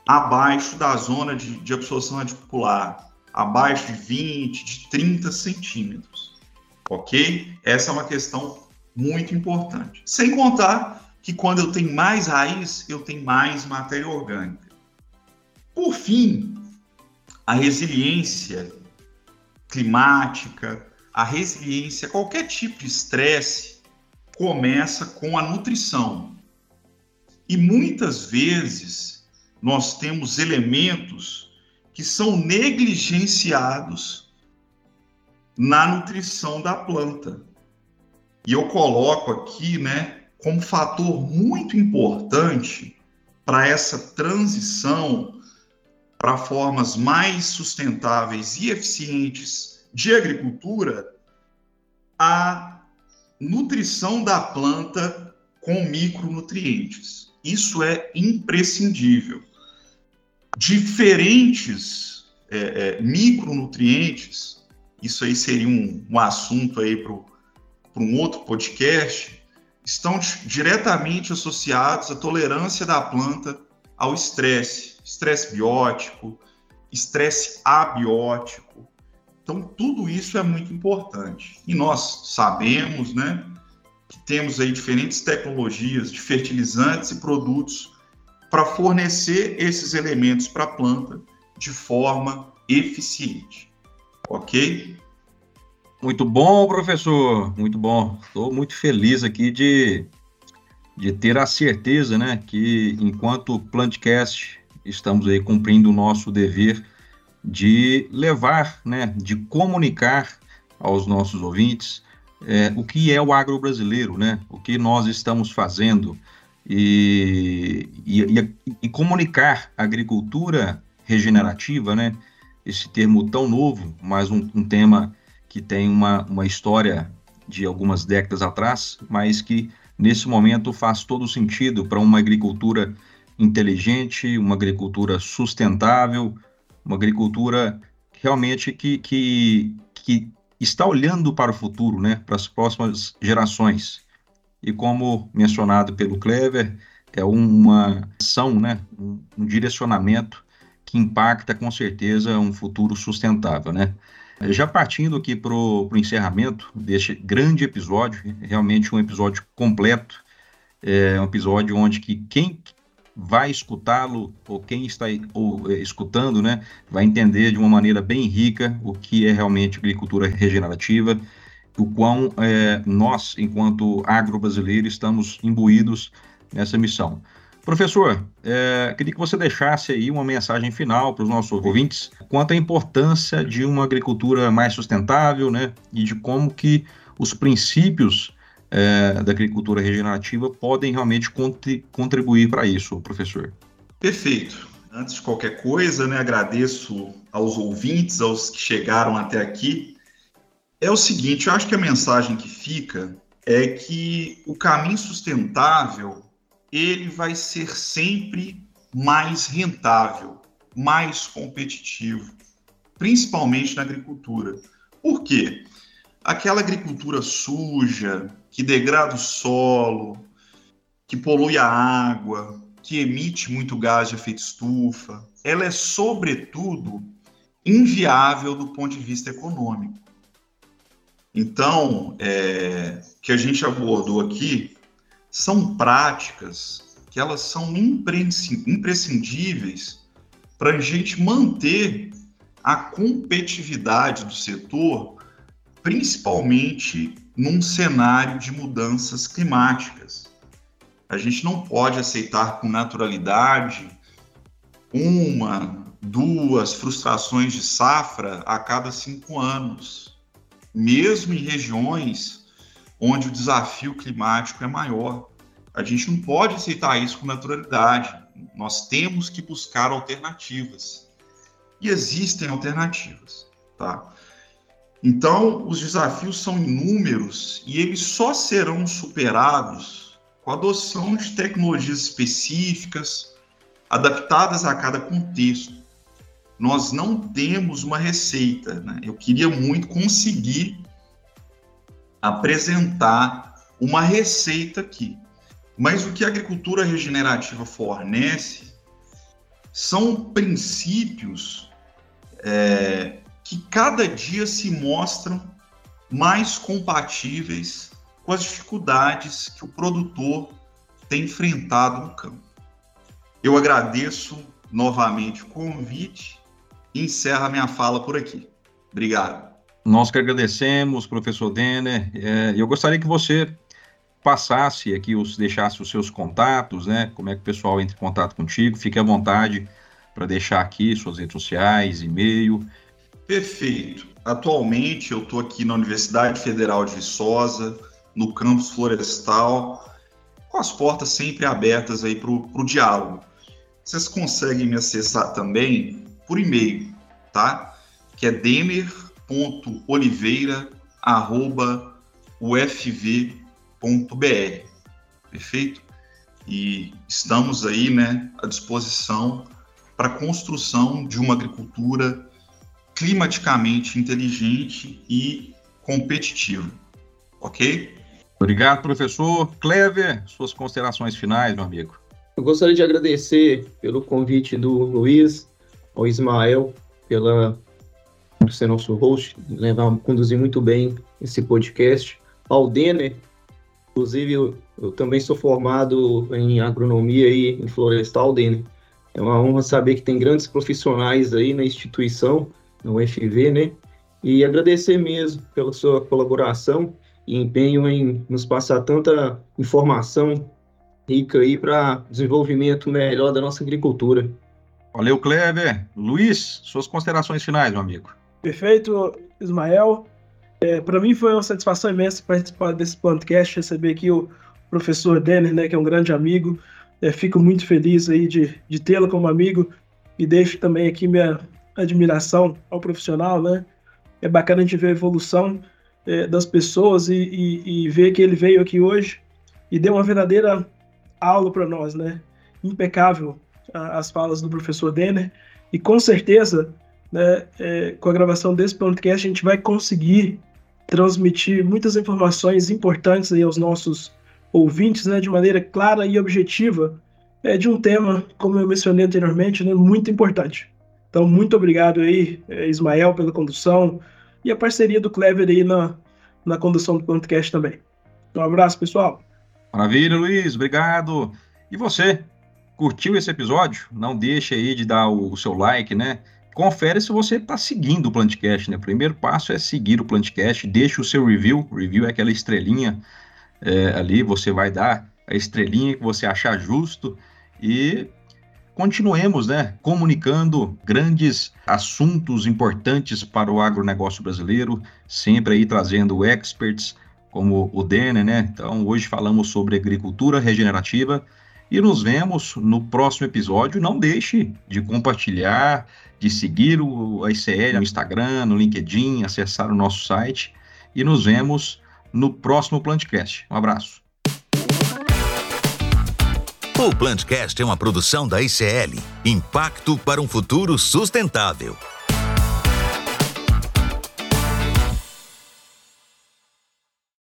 abaixo da zona de, de absorção radicular, abaixo de 20, de 30 centímetros. Ok? Essa é uma questão muito importante. Sem contar que quando eu tenho mais raiz, eu tenho mais matéria orgânica. Por fim, a resiliência climática, a resiliência, qualquer tipo de estresse, começa com a nutrição. E muitas vezes nós temos elementos que são negligenciados na nutrição da planta. E eu coloco aqui, né, como fator muito importante para essa transição para formas mais sustentáveis e eficientes de agricultura, a nutrição da planta com micronutrientes. Isso é imprescindível. Diferentes é, é, micronutrientes, isso aí seria um, um assunto aí para um outro podcast, estão diretamente associados à tolerância da planta ao estresse, estresse biótico, estresse abiótico. Então, tudo isso é muito importante. E nós sabemos, né, que temos aí diferentes tecnologias de fertilizantes e produtos para fornecer esses elementos para a planta de forma eficiente. Ok? Muito bom, professor. Muito bom. Estou muito feliz aqui de, de ter a certeza, né, que enquanto Plantcast estamos aí cumprindo o nosso dever de levar, né, de comunicar aos nossos ouvintes é, o que é o agro brasileiro, né, o que nós estamos fazendo e, e, e comunicar a agricultura regenerativa, né, esse termo tão novo, mas um, um tema que tem uma, uma história de algumas décadas atrás, mas que nesse momento faz todo sentido para uma agricultura inteligente, uma agricultura sustentável, uma agricultura realmente que, que, que está olhando para o futuro, né, para as próximas gerações. E como mencionado pelo Clever, é uma ação, né, um, um direcionamento que impacta com certeza um futuro sustentável, né? Já partindo aqui para o encerramento deste grande episódio, realmente um episódio completo, é um episódio onde que quem vai escutá-lo, ou quem está ou, é, escutando, né, vai entender de uma maneira bem rica o que é realmente agricultura regenerativa, o quão é, nós, enquanto agro-brasileiro, estamos imbuídos nessa missão. Professor, é, queria que você deixasse aí uma mensagem final para os nossos ouvintes quanto à importância de uma agricultura mais sustentável, né, e de como que os princípios é, da agricultura regenerativa podem realmente contribuir para isso, professor. Perfeito. Antes de qualquer coisa, né, agradeço aos ouvintes, aos que chegaram até aqui. É o seguinte, eu acho que a mensagem que fica é que o caminho sustentável ele vai ser sempre mais rentável, mais competitivo, principalmente na agricultura. Por quê? Aquela agricultura suja, que degrada o solo, que polui a água, que emite muito gás de efeito estufa, ela é, sobretudo, inviável do ponto de vista econômico. Então, é, que a gente abordou aqui são práticas que elas são imprescindíveis para a gente manter a competitividade do setor, principalmente num cenário de mudanças climáticas. A gente não pode aceitar com naturalidade uma, duas frustrações de safra a cada cinco anos, mesmo em regiões onde o desafio climático é maior. A gente não pode aceitar isso com naturalidade. Nós temos que buscar alternativas. E existem alternativas, tá? Então, os desafios são inúmeros e eles só serão superados com a adoção de tecnologias específicas, adaptadas a cada contexto. Nós não temos uma receita. Né? Eu queria muito conseguir apresentar uma receita aqui. Mas o que a agricultura regenerativa fornece são princípios é, que cada dia se mostram mais compatíveis com as dificuldades que o produtor tem enfrentado no campo. Eu agradeço novamente o convite e encerro a minha fala por aqui. Obrigado. Nós que agradecemos, professor Denner. É, eu gostaria que você passasse aqui, os, deixasse os seus contatos, né? Como é que o pessoal entra em contato contigo. Fique à vontade para deixar aqui suas redes sociais, e-mail Perfeito. Atualmente eu estou aqui na Universidade Federal de Viçosa, no campus florestal, com as portas sempre abertas aí para o diálogo. Vocês conseguem me acessar também por e-mail, tá? Que é demer.oliveira.ufv.br. Perfeito? E estamos aí, né, à disposição para a construção de uma agricultura climaticamente inteligente e competitivo. Ok? Obrigado, professor. Clever, suas considerações finais, meu amigo. Eu gostaria de agradecer pelo convite do Luiz, ao Ismael pela por ser nosso host, levar, conduzir muito bem esse podcast, ao Denner, inclusive eu, eu, também sou formado em agronomia e em florestal, Denner. É uma honra saber que tem grandes profissionais aí na instituição, no UFV, né? E agradecer mesmo pela sua colaboração e empenho em nos passar tanta informação rica aí para desenvolvimento melhor da nossa agricultura. Valeu, Kleber. Luiz, suas considerações finais, meu amigo. Perfeito, Ismael. É, para mim foi uma satisfação imensa participar desse podcast, receber aqui o professor Denner, né, que é um grande amigo. É, fico muito feliz aí de, de tê-lo como amigo e deixo também aqui minha admiração ao profissional, né? É bacana a gente ver a evolução é, das pessoas e, e, e, ver que ele veio aqui hoje e deu uma verdadeira aula para nós, né? Impecável as falas do professor Denner e com certeza, né, é, com a gravação desse podcast a gente vai conseguir transmitir muitas informações importantes aí aos nossos ouvintes, né, de maneira clara e objetiva, é, de um tema, como eu mencionei anteriormente, né, muito importante. Então, muito obrigado aí, é, Ismael, pela condução e a parceria do Clever aí na, na condução do podcast também. Um abraço, pessoal. Maravilha, Luiz, obrigado. E você, curtiu esse episódio? Não deixe aí de dar o, o seu like, né? Confere se você está seguindo o Plantcast, né? O primeiro passo é seguir o Plantcast, deixe o seu review, review é aquela estrelinha é, ali, você vai dar a estrelinha que você achar justo e continuemos, né, comunicando grandes assuntos importantes para o agronegócio brasileiro, sempre aí trazendo experts como o Denner, né? Então, hoje falamos sobre agricultura regenerativa e nos vemos no próximo episódio. Não deixe de compartilhar, de seguir o, a ICL no Instagram, no LinkedIn, acessar o nosso site e nos vemos no próximo Plantcast. Um abraço. O Plantcast é uma produção da ICL, Impacto para um Futuro Sustentável.